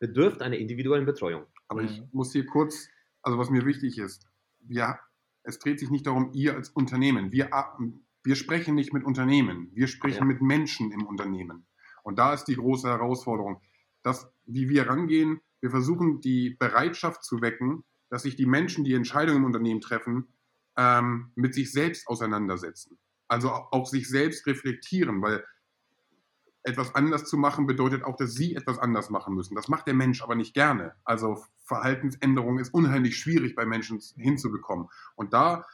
bedürft einer individuellen Betreuung. Aber ich mhm. muss hier kurz, also was mir wichtig ist, ja, es dreht sich nicht darum, ihr als Unternehmen. Wir, wir sprechen nicht mit Unternehmen, wir sprechen ja. mit Menschen im Unternehmen. Und da ist die große Herausforderung, dass, wie wir rangehen, wir versuchen die Bereitschaft zu wecken, dass sich die Menschen, die Entscheidungen im Unternehmen treffen, ähm, mit sich selbst auseinandersetzen. Also auch sich selbst reflektieren, weil etwas anders zu machen bedeutet auch, dass sie etwas anders machen müssen. Das macht der Mensch aber nicht gerne. Also Verhaltensänderung ist unheimlich schwierig bei Menschen hinzubekommen. Und da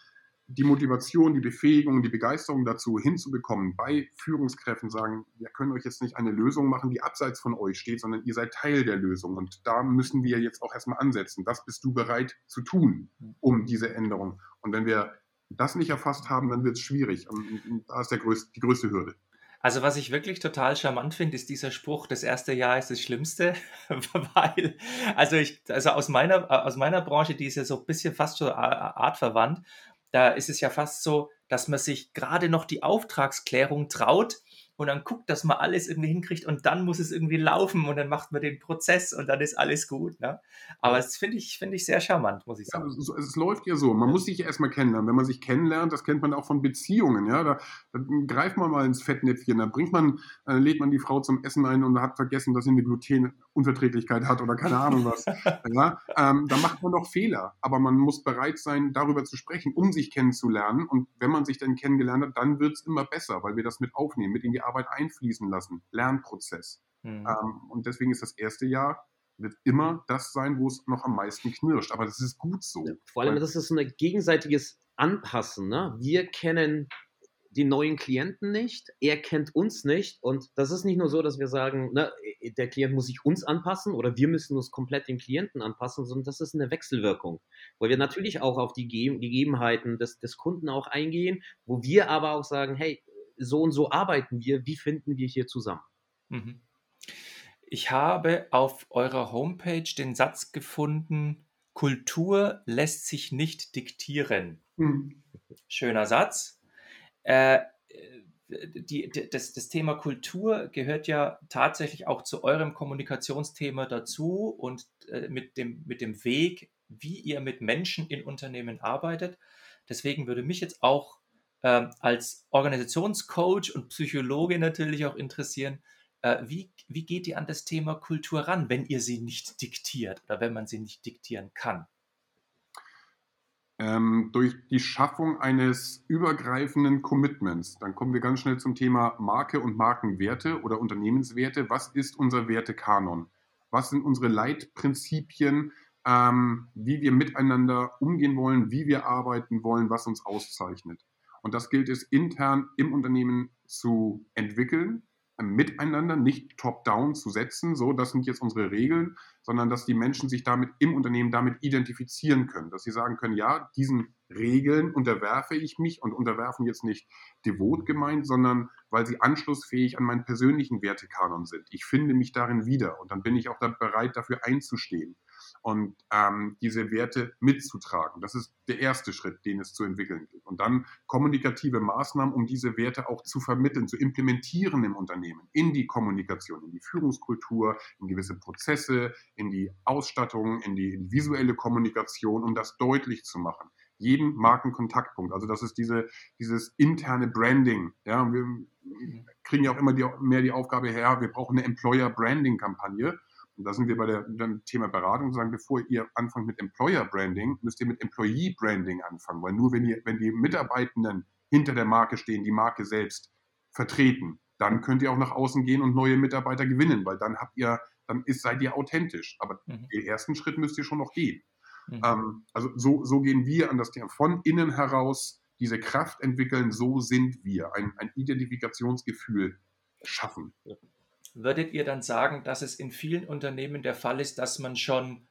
die Motivation, die Befähigung, die Begeisterung dazu hinzubekommen, bei Führungskräften sagen, wir können euch jetzt nicht eine Lösung machen, die abseits von euch steht, sondern ihr seid Teil der Lösung. Und da müssen wir jetzt auch erstmal ansetzen. Was bist du bereit zu tun, um diese Änderung? Und wenn wir das nicht erfasst haben, dann wird es schwierig. Und da ist der größte, die größte Hürde. Also was ich wirklich total charmant finde, ist dieser Spruch, das erste Jahr ist das Schlimmste, <laughs> weil, also ich, also aus meiner, aus meiner Branche, die ist ja so ein bisschen fast so artverwandt, da ist es ja fast so, dass man sich gerade noch die Auftragsklärung traut, und dann guckt, dass man alles irgendwie hinkriegt und dann muss es irgendwie laufen und dann macht man den Prozess und dann ist alles gut. Ne? Aber das finde ich, finde ich sehr charmant, muss ich sagen. Ja, es, es, läuft ja so. Man muss sich erstmal kennenlernen. Wenn man sich kennenlernt, das kennt man auch von Beziehungen. Ja? Da, da greift man mal ins Fettnäpfchen, da bringt man, äh, lädt man die Frau zum Essen ein und hat vergessen, dass sie eine Glutenunverträglichkeit hat oder keine Ahnung was. <laughs> ja? ähm, da macht man doch Fehler. Aber man muss bereit sein, darüber zu sprechen, um sich kennenzulernen. Und wenn man sich dann kennengelernt hat, dann wird es immer besser, weil wir das mit aufnehmen, mit in die Arbeit einfließen lassen. Lernprozess. Mhm. Ähm, und deswegen ist das erste Jahr wird immer das sein, wo es noch am meisten knirscht. Aber das ist gut so. Vor allem, das ist so ein gegenseitiges Anpassen. Ne? Wir kennen die neuen Klienten nicht, er kennt uns nicht. Und das ist nicht nur so, dass wir sagen, ne, der Klient muss sich uns anpassen oder wir müssen uns komplett dem Klienten anpassen, sondern das ist eine Wechselwirkung, weil wir natürlich auch auf die Gegebenheiten des, des Kunden auch eingehen, wo wir aber auch sagen, hey, so und so arbeiten wir, wie finden wir hier zusammen? Mhm. Ich habe auf eurer Homepage den Satz gefunden, Kultur lässt sich nicht diktieren. Mhm. Schöner Satz. Äh, die, das, das, Thema Kultur gehört ja tatsächlich auch zu eurem Kommunikationsthema dazu und äh, mit, dem, mit dem Weg, wie ihr mit Menschen in Unternehmen arbeitet. Deswegen würde mich jetzt auch äh, als Organisationscoach und Psychologe natürlich auch interessieren, äh, wie, wie geht ihr an das Thema Kultur ran, wenn ihr sie nicht diktiert oder wenn man sie nicht diktieren kann? Ähm, durch die Schaffung eines übergreifenden Commitments. Dann kommen wir ganz schnell zum Thema Marke und Markenwerte oder Unternehmenswerte. Was ist unser Wertekanon? was sind unsere Leitprinzipien, ähm, wie wir miteinander umgehen wollen, wie wir arbeiten wollen, was uns auszeichnet. Und das gilt es intern im Unternehmen zu entwickeln, miteinander, nicht top-down zu setzen, so, das sind jetzt unsere Regeln, sondern dass die Menschen sich damit im Unternehmen damit identifizieren können, dass sie sagen können, ja, diesen Regeln unterwerfe ich mich und unterwerfen jetzt nicht devot gemeint, sondern weil sie anschlussfähig an meinen persönlichen Wertekanon sind. Ich finde mich darin wieder und dann bin ich auch da bereit, dafür einzustehen und ähm, diese Werte mitzutragen. Das ist der erste Schritt, den es zu entwickeln gilt. Und dann kommunikative Maßnahmen, um diese Werte auch zu vermitteln, zu implementieren im Unternehmen, in die Kommunikation, in die Führungskultur, in gewisse Prozesse, in die Ausstattung, in die, in die visuelle Kommunikation, um das deutlich zu machen jeden Markenkontaktpunkt. Also das ist diese, dieses interne Branding. Ja, wir kriegen ja auch immer die, mehr die Aufgabe her, wir brauchen eine Employer Branding Kampagne. Und da sind wir bei der, dem Thema Beratung sagen, bevor ihr anfangt mit Employer Branding, müsst ihr mit Employee Branding anfangen, weil nur wenn ihr, wenn die Mitarbeitenden hinter der Marke stehen, die Marke selbst vertreten, dann könnt ihr auch nach außen gehen und neue Mitarbeiter gewinnen, weil dann habt ihr, dann ist, seid ihr authentisch. Aber mhm. den ersten Schritt müsst ihr schon noch gehen. Mhm. Ähm, also so, so gehen wir an das Thema von innen heraus diese Kraft entwickeln, so sind wir, ein, ein Identifikationsgefühl schaffen. Würdet ihr dann sagen, dass es in vielen Unternehmen der Fall ist, dass man schon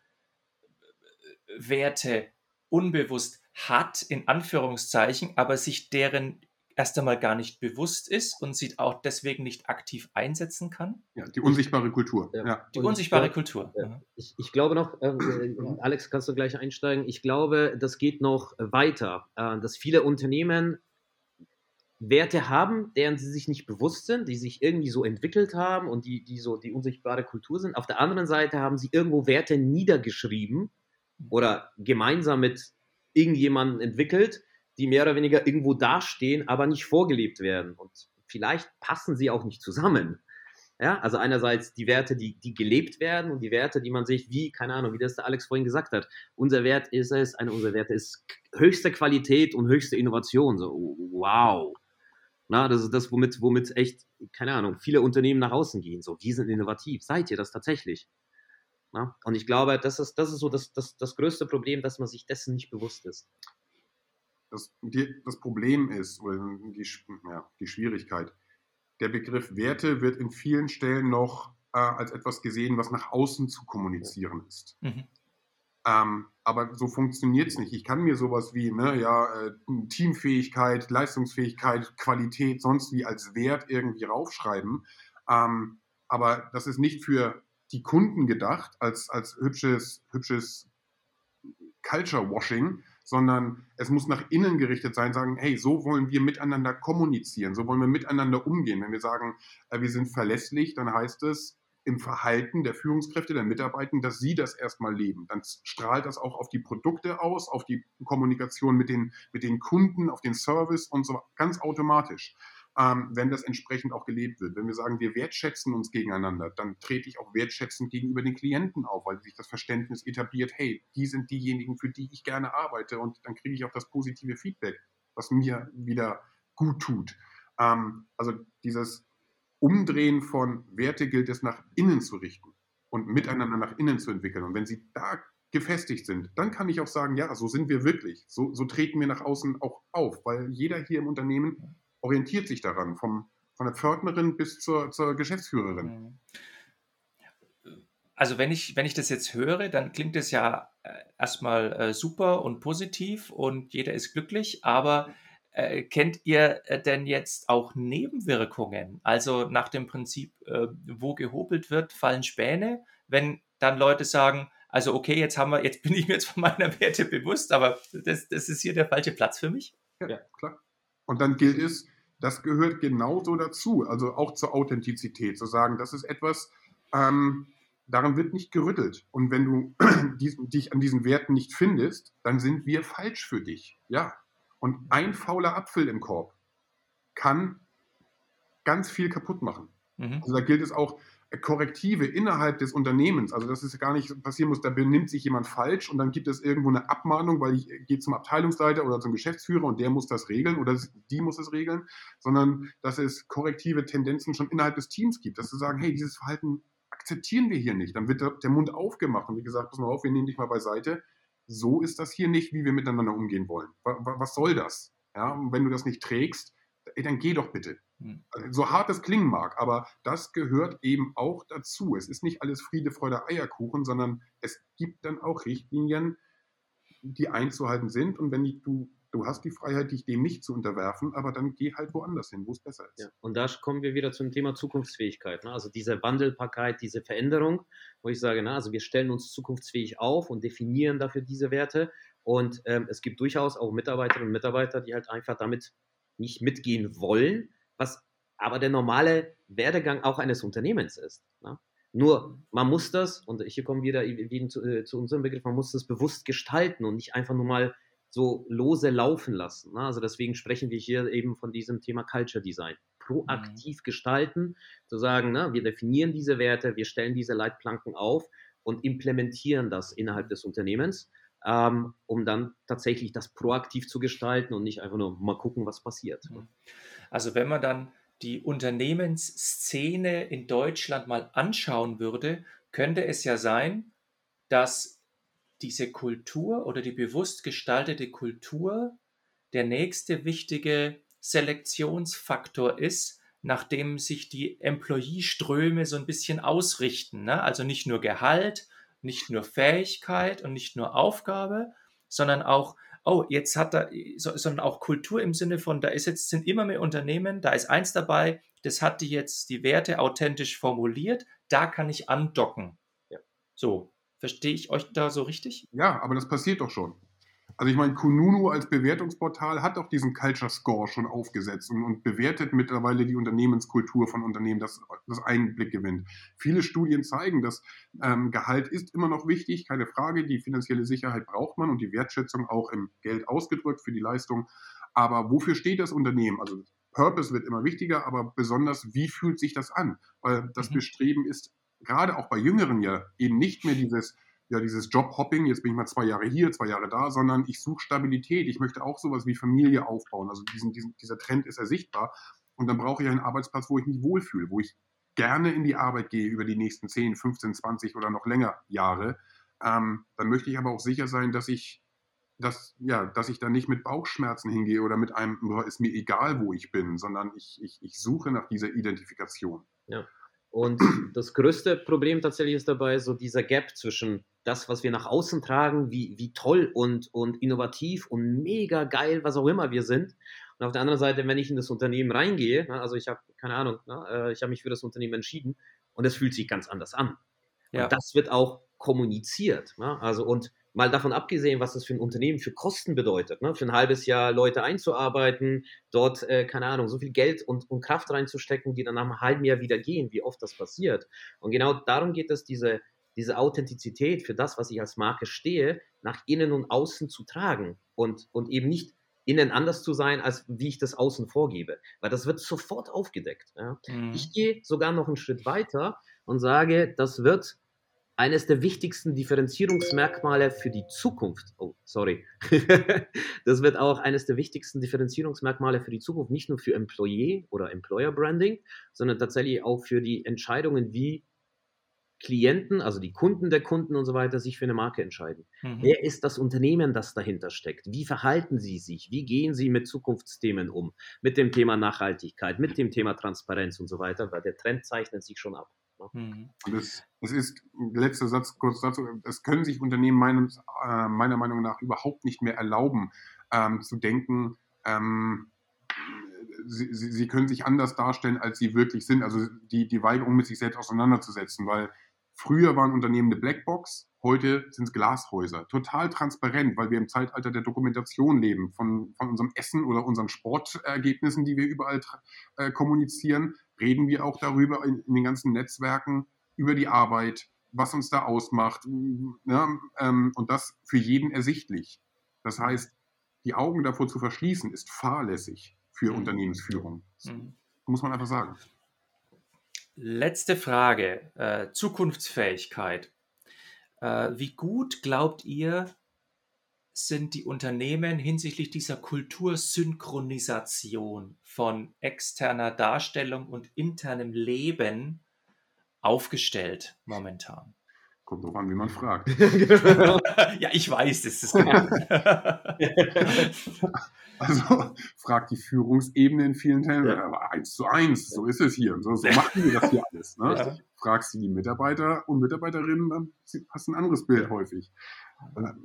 Werte unbewusst hat, in Anführungszeichen, aber sich deren erst einmal gar nicht bewusst ist und sie auch deswegen nicht aktiv einsetzen kann? Ja, die unsichtbare Kultur. Ja. Die und unsichtbare ich, Kultur. Ich, ich, glaube noch, äh, Alex, kannst du gleich einsteigen, ich glaube, das geht noch weiter, äh, dass viele Unternehmen Werte haben, deren sie sich nicht bewusst sind, die sich irgendwie so entwickelt haben und die, die so die unsichtbare Kultur sind. Auf der anderen Seite haben sie irgendwo Werte niedergeschrieben oder gemeinsam mit irgendjemandem entwickelt, die mehr oder weniger irgendwo dastehen, aber nicht vorgelebt werden. Und vielleicht passen sie auch nicht zusammen. Ja, also einerseits die Werte, die, die gelebt werden und die Werte, die man sich, wie, keine Ahnung, wie das der Alex vorhin gesagt hat. Unser Wert ist es, einer unserer Werte ist höchste Qualität und höchste Innovation. So, wow. Na, das ist das, womit, womit echt, keine Ahnung, viele Unternehmen nach außen gehen. So, wir sind innovativ. Seid ihr das tatsächlich? Na? Und ich glaube, das ist, das ist so das, das, das größte Problem, dass man sich dessen nicht bewusst ist. Das, die, das Problem ist, oder die, ja, die Schwierigkeit, der Begriff Werte wird in vielen Stellen noch äh, als etwas gesehen, was nach außen zu kommunizieren ist. Mhm. Ähm, aber so funktioniert es nicht. Ich kann mir sowas wie ne, ja, äh, Teamfähigkeit, Leistungsfähigkeit, Qualität, sonst wie als Wert irgendwie raufschreiben. Ähm, aber das ist nicht für die Kunden gedacht, als, als hübsches, hübsches Culture Washing, sondern es muss nach innen gerichtet sein, sagen, hey, so wollen wir miteinander kommunizieren, so wollen wir miteinander umgehen. Wenn wir sagen, äh, wir sind verlässlich, dann heißt es im Verhalten der Führungskräfte, der Mitarbeiter, dass sie das erstmal leben. Dann strahlt das auch auf die Produkte aus, auf die Kommunikation mit den, mit den Kunden, auf den Service und so ganz automatisch ähm, wenn das entsprechend auch gelebt wird. Wenn wir sagen, wir wertschätzen uns gegeneinander, dann trete ich auch wertschätzend gegenüber den Klienten auf, weil sich das Verständnis etabliert, hey, die sind diejenigen, für die ich gerne arbeite und dann kriege ich auch das positive Feedback, was mir wieder gut tut. Ähm, also dieses Umdrehen von Werte gilt es nach innen zu richten und miteinander nach innen zu entwickeln. Und wenn sie da gefestigt sind, dann kann ich auch sagen, ja, so sind wir wirklich. So, so treten wir nach außen auch auf, weil jeder hier im Unternehmen orientiert sich daran, vom, von der Pförtnerin bis zur, zur Geschäftsführerin. Also wenn ich, wenn ich das jetzt höre, dann klingt es ja äh, erstmal äh, super und positiv und jeder ist glücklich, aber äh, kennt ihr äh, denn jetzt auch Nebenwirkungen? Also nach dem Prinzip, äh, wo gehobelt wird, fallen Späne, wenn dann Leute sagen, also okay, jetzt haben wir, jetzt bin ich mir jetzt von meiner Werte bewusst, aber das, das ist hier der falsche Platz für mich. Ja, ja, klar. Und dann gilt es, das gehört genauso dazu, also auch zur Authentizität, zu sagen, das ist etwas, ähm, daran wird nicht gerüttelt. Und wenn du <clears throat> dich an diesen Werten nicht findest, dann sind wir falsch für dich. Ja. Und ein fauler Apfel im Korb kann ganz viel kaputt machen. Mhm. Also da gilt es auch, Korrektive innerhalb des Unternehmens, also dass es gar nicht passieren muss, da benimmt sich jemand falsch und dann gibt es irgendwo eine Abmahnung, weil ich gehe zum Abteilungsleiter oder zum Geschäftsführer und der muss das regeln oder die muss es regeln, sondern dass es korrektive Tendenzen schon innerhalb des Teams gibt, dass sie sagen, hey, dieses Verhalten akzeptieren wir hier nicht. Dann wird der, der Mund aufgemacht und wie gesagt, pass mal auf, wir nehmen dich mal beiseite. So ist das hier nicht, wie wir miteinander umgehen wollen. Was soll das? Ja, und wenn du das nicht trägst, dann geh doch bitte. Hm. So hart es klingen mag, aber das gehört eben auch dazu. Es ist nicht alles Friede, Freude, Eierkuchen, sondern es gibt dann auch Richtlinien, die einzuhalten sind. Und wenn du Du hast die Freiheit, dich dem nicht zu unterwerfen, aber dann geh halt woanders hin, wo es besser ist. Ja, und da kommen wir wieder zum Thema Zukunftsfähigkeit. Ne? Also diese Wandelbarkeit, diese Veränderung, wo ich sage, na, also wir stellen uns zukunftsfähig auf und definieren dafür diese Werte. Und ähm, es gibt durchaus auch Mitarbeiterinnen und Mitarbeiter, die halt einfach damit nicht mitgehen wollen, was aber der normale Werdegang auch eines Unternehmens ist. Ne? Nur, man muss das, und hier kommen wir wieder zu, äh, zu unserem Begriff, man muss das bewusst gestalten und nicht einfach nur mal so lose laufen lassen. Ne? Also deswegen sprechen wir hier eben von diesem Thema Culture Design. Proaktiv mhm. gestalten, zu sagen, ne, wir definieren diese Werte, wir stellen diese Leitplanken auf und implementieren das innerhalb des Unternehmens, ähm, um dann tatsächlich das proaktiv zu gestalten und nicht einfach nur mal gucken, was passiert. Mhm. Also wenn man dann die Unternehmensszene in Deutschland mal anschauen würde, könnte es ja sein, dass diese Kultur oder die bewusst gestaltete Kultur der nächste wichtige Selektionsfaktor ist, nachdem sich die Employee-Ströme so ein bisschen ausrichten. Ne? Also nicht nur Gehalt, nicht nur Fähigkeit und nicht nur Aufgabe, sondern auch, oh, jetzt hat er, sondern auch Kultur im Sinne von, da ist jetzt, sind immer mehr Unternehmen, da ist eins dabei, das hat die jetzt die Werte authentisch formuliert, da kann ich andocken. Ja. So, Verstehe ich euch da so richtig? Ja, aber das passiert doch schon. Also ich meine, Kununu als Bewertungsportal hat auch diesen Culture Score schon aufgesetzt und, und bewertet mittlerweile die Unternehmenskultur von Unternehmen, dass das Einblick gewinnt. Viele Studien zeigen, dass ähm, Gehalt ist immer noch wichtig, keine Frage. Die finanzielle Sicherheit braucht man und die Wertschätzung auch im Geld ausgedrückt für die Leistung. Aber wofür steht das Unternehmen? Also Purpose wird immer wichtiger, aber besonders, wie fühlt sich das an? Weil das mhm. Bestreben ist gerade auch bei Jüngeren ja eben nicht mehr dieses, ja, dieses Jobhopping, jetzt bin ich mal zwei Jahre hier, zwei Jahre da, sondern ich suche Stabilität. Ich möchte auch sowas wie Familie aufbauen. Also diesen, diesen, dieser Trend ist ersichtbar. Und dann brauche ich einen Arbeitsplatz, wo ich mich wohlfühle, wo ich gerne in die Arbeit gehe über die nächsten 10, 15, 20 oder noch länger Jahre. Ähm, dann möchte ich aber auch sicher sein, dass ich, dass, ja, dass ich da nicht mit Bauchschmerzen hingehe oder mit einem, ist mir egal, wo ich bin, sondern ich, ich, ich suche nach dieser Identifikation. Ja. Und das größte Problem tatsächlich ist dabei so dieser Gap zwischen das, was wir nach außen tragen, wie, wie toll und, und innovativ und mega geil, was auch immer wir sind. Und auf der anderen Seite, wenn ich in das Unternehmen reingehe, ne, also ich habe keine Ahnung, ne, äh, ich habe mich für das Unternehmen entschieden und es fühlt sich ganz anders an. Ja. Und das wird auch kommuniziert. Ne? Also und mal davon abgesehen, was das für ein Unternehmen für Kosten bedeutet, ne? für ein halbes Jahr Leute einzuarbeiten, dort, äh, keine Ahnung, so viel Geld und, und, Kraft reinzustecken, die dann nach einem halben Jahr wieder gehen, wie oft das passiert. Und genau darum geht es, diese, diese Authentizität für das, was ich als Marke stehe, nach innen und außen zu tragen und, und eben nicht innen anders zu sein, als wie ich das außen vorgebe. Weil das wird sofort aufgedeckt. Ja? Mhm. Ich gehe sogar noch einen Schritt weiter und sage, das wird eines der wichtigsten Differenzierungsmerkmale für die Zukunft. Oh, sorry. <laughs> das wird auch eines der wichtigsten Differenzierungsmerkmale für die Zukunft, nicht nur für Employee oder Employer Branding, sondern tatsächlich auch für die Entscheidungen, wie Klienten, also die Kunden der Kunden und so weiter, sich für eine Marke entscheiden. Mhm. Wer ist das Unternehmen, das dahinter steckt? Wie verhalten sie sich? Wie gehen sie mit Zukunftsthemen um? Mit dem Thema Nachhaltigkeit, mit dem Thema Transparenz und so weiter, weil der Trend zeichnet sich schon ab. Mhm. Und es, es ist, letzter Satz kurz dazu, es können sich Unternehmen meines, äh, meiner Meinung nach überhaupt nicht mehr erlauben, ähm, zu denken, ähm, sie, sie, sie, können sich anders darstellen, als sie wirklich sind. Also die, die Weigerung, mit sich selbst auseinanderzusetzen, weil früher waren Unternehmen eine Blackbox, heute sind es Glashäuser. Total transparent, weil wir im Zeitalter der Dokumentation leben, von, von unserem Essen oder unseren Sportergebnissen, die wir überall äh, kommunizieren reden wir auch darüber in, in, den ganzen Netzwerken, über die Arbeit, was uns da ausmacht. Ne? Ähm, und das für jeden ersichtlich. Das heißt, die Augen davor zu verschließen, ist fahrlässig für mhm. Unternehmensführung. Mhm. Muss man einfach sagen. Letzte Frage. Äh, Zukunftsfähigkeit. Äh, wie gut glaubt ihr, sind die Unternehmen hinsichtlich dieser Kultursynchronisation von externer Darstellung und internem Leben aufgestellt momentan? Kommt drauf an, wie man fragt. <laughs> ja, ich weiß, das ist <laughs> Also fragt die Führungsebene in vielen Teilen, ja. aber eins zu eins, so ist es hier. So, so machen wir das hier alles. Ne? Ja. Fragst du die Mitarbeiter und Mitarbeiterinnen, dann hast du ein anderes Bild häufig.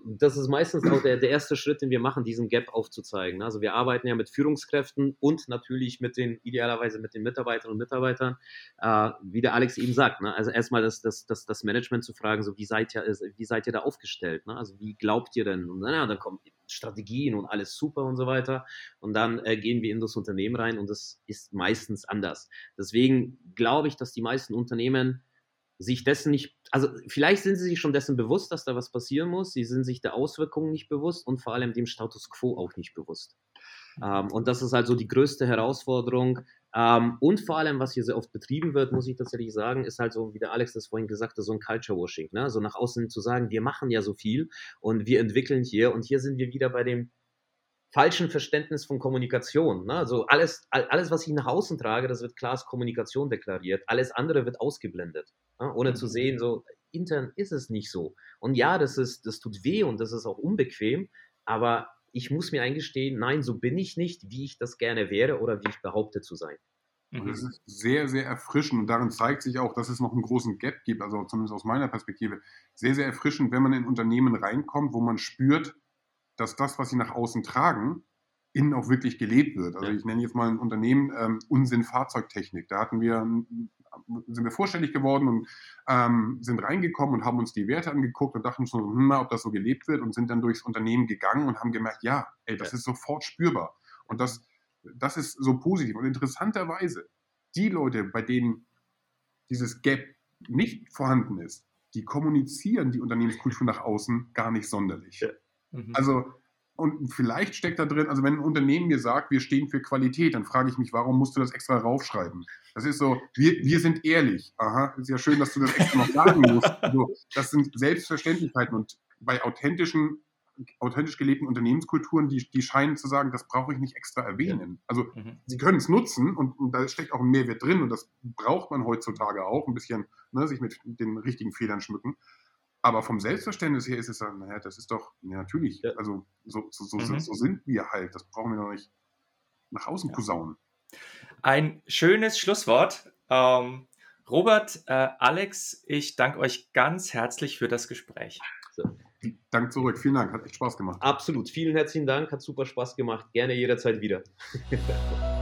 Das ist meistens auch der, der erste Schritt, den wir machen, diesen Gap aufzuzeigen. Also wir arbeiten ja mit Führungskräften und natürlich mit den, idealerweise mit den Mitarbeiterinnen und Mitarbeitern, äh, wie der Alex eben sagt. Ne? Also erstmal das, das, das, das Management zu fragen, so wie seid ihr, wie seid ihr da aufgestellt? Ne? Also wie glaubt ihr denn? Und na, dann kommen Strategien und alles super und so weiter. Und dann äh, gehen wir in das Unternehmen rein und das ist meistens anders. Deswegen glaube ich, dass die meisten Unternehmen sich dessen nicht, also vielleicht sind sie sich schon dessen bewusst, dass da was passieren muss, sie sind sich der Auswirkungen nicht bewusst und vor allem dem Status quo auch nicht bewusst. Ähm, und das ist also die größte Herausforderung. Ähm, und vor allem, was hier sehr oft betrieben wird, muss ich tatsächlich sagen, ist halt so, wie der Alex das vorhin gesagt hat, so ein Culture-Washing. Ne? So nach außen zu sagen, wir machen ja so viel und wir entwickeln hier und hier sind wir wieder bei dem falschen Verständnis von Kommunikation. Ne? Also alles, alles, was ich nach außen trage, das wird klar als Kommunikation deklariert. Alles andere wird ausgeblendet, ne? ohne zu mhm. sehen, so intern ist es nicht so. Und ja, das ist, das tut weh und das ist auch unbequem, aber ich muss mir eingestehen, nein, so bin ich nicht, wie ich das gerne wäre oder wie ich behaupte zu sein. Und das ist sehr, sehr erfrischend und darin zeigt sich auch, dass es noch einen großen Gap gibt, also zumindest aus meiner Perspektive, sehr, sehr erfrischend, wenn man in Unternehmen reinkommt, wo man spürt, dass das, was sie nach außen tragen, innen auch wirklich gelebt wird. Also ich nenne jetzt mal ein Unternehmen ähm, Unsinn Fahrzeugtechnik. Da hatten wir, sind wir vorstellig geworden und ähm, sind reingekommen und haben uns die Werte angeguckt und dachten so, hm, ob das so gelebt wird und sind dann durchs Unternehmen gegangen und haben gemerkt, ja, ey, das ja. ist sofort spürbar. Und das, das ist so positiv. Und interessanterweise, die Leute, bei denen dieses Gap nicht vorhanden ist, die kommunizieren die Unternehmenskultur nach außen gar nicht sonderlich. Ja. Mhm. Also, und vielleicht steckt da drin, also wenn ein Unternehmen mir sagt, wir stehen für Qualität, dann frage ich mich, warum musst du das extra raufschreiben? Das ist so, wir, wir sind ehrlich. Aha, ist ja schön, dass du das extra noch sagen musst. Also, das sind Selbstverständlichkeiten und bei authentischen, authentisch gelebten Unternehmenskulturen, die, die scheinen zu sagen, das brauche ich nicht extra erwähnen. Also mhm. sie können es nutzen und, und, da steckt auch ein Mehrwert drin und das braucht man heutzutage auch, ein bisschen ne, sich mit den richtigen Federn schmücken. Aber vom Selbstverständnis her ist es dann, naja, das ist doch, ja, natürlich, ja. also so, so, so, mhm. so, sind wir halt. Das brauchen wir noch nicht nach außen ja. posaunen. Ein schönes Schlusswort. Ähm, Robert, äh, Alex, ich danke euch ganz herzlich für das Gespräch. So. Dank zurück, vielen Dank, hat echt Spaß gemacht. Absolut, vielen herzlichen Dank, hat super Spaß gemacht. Gerne jederzeit wieder. <laughs>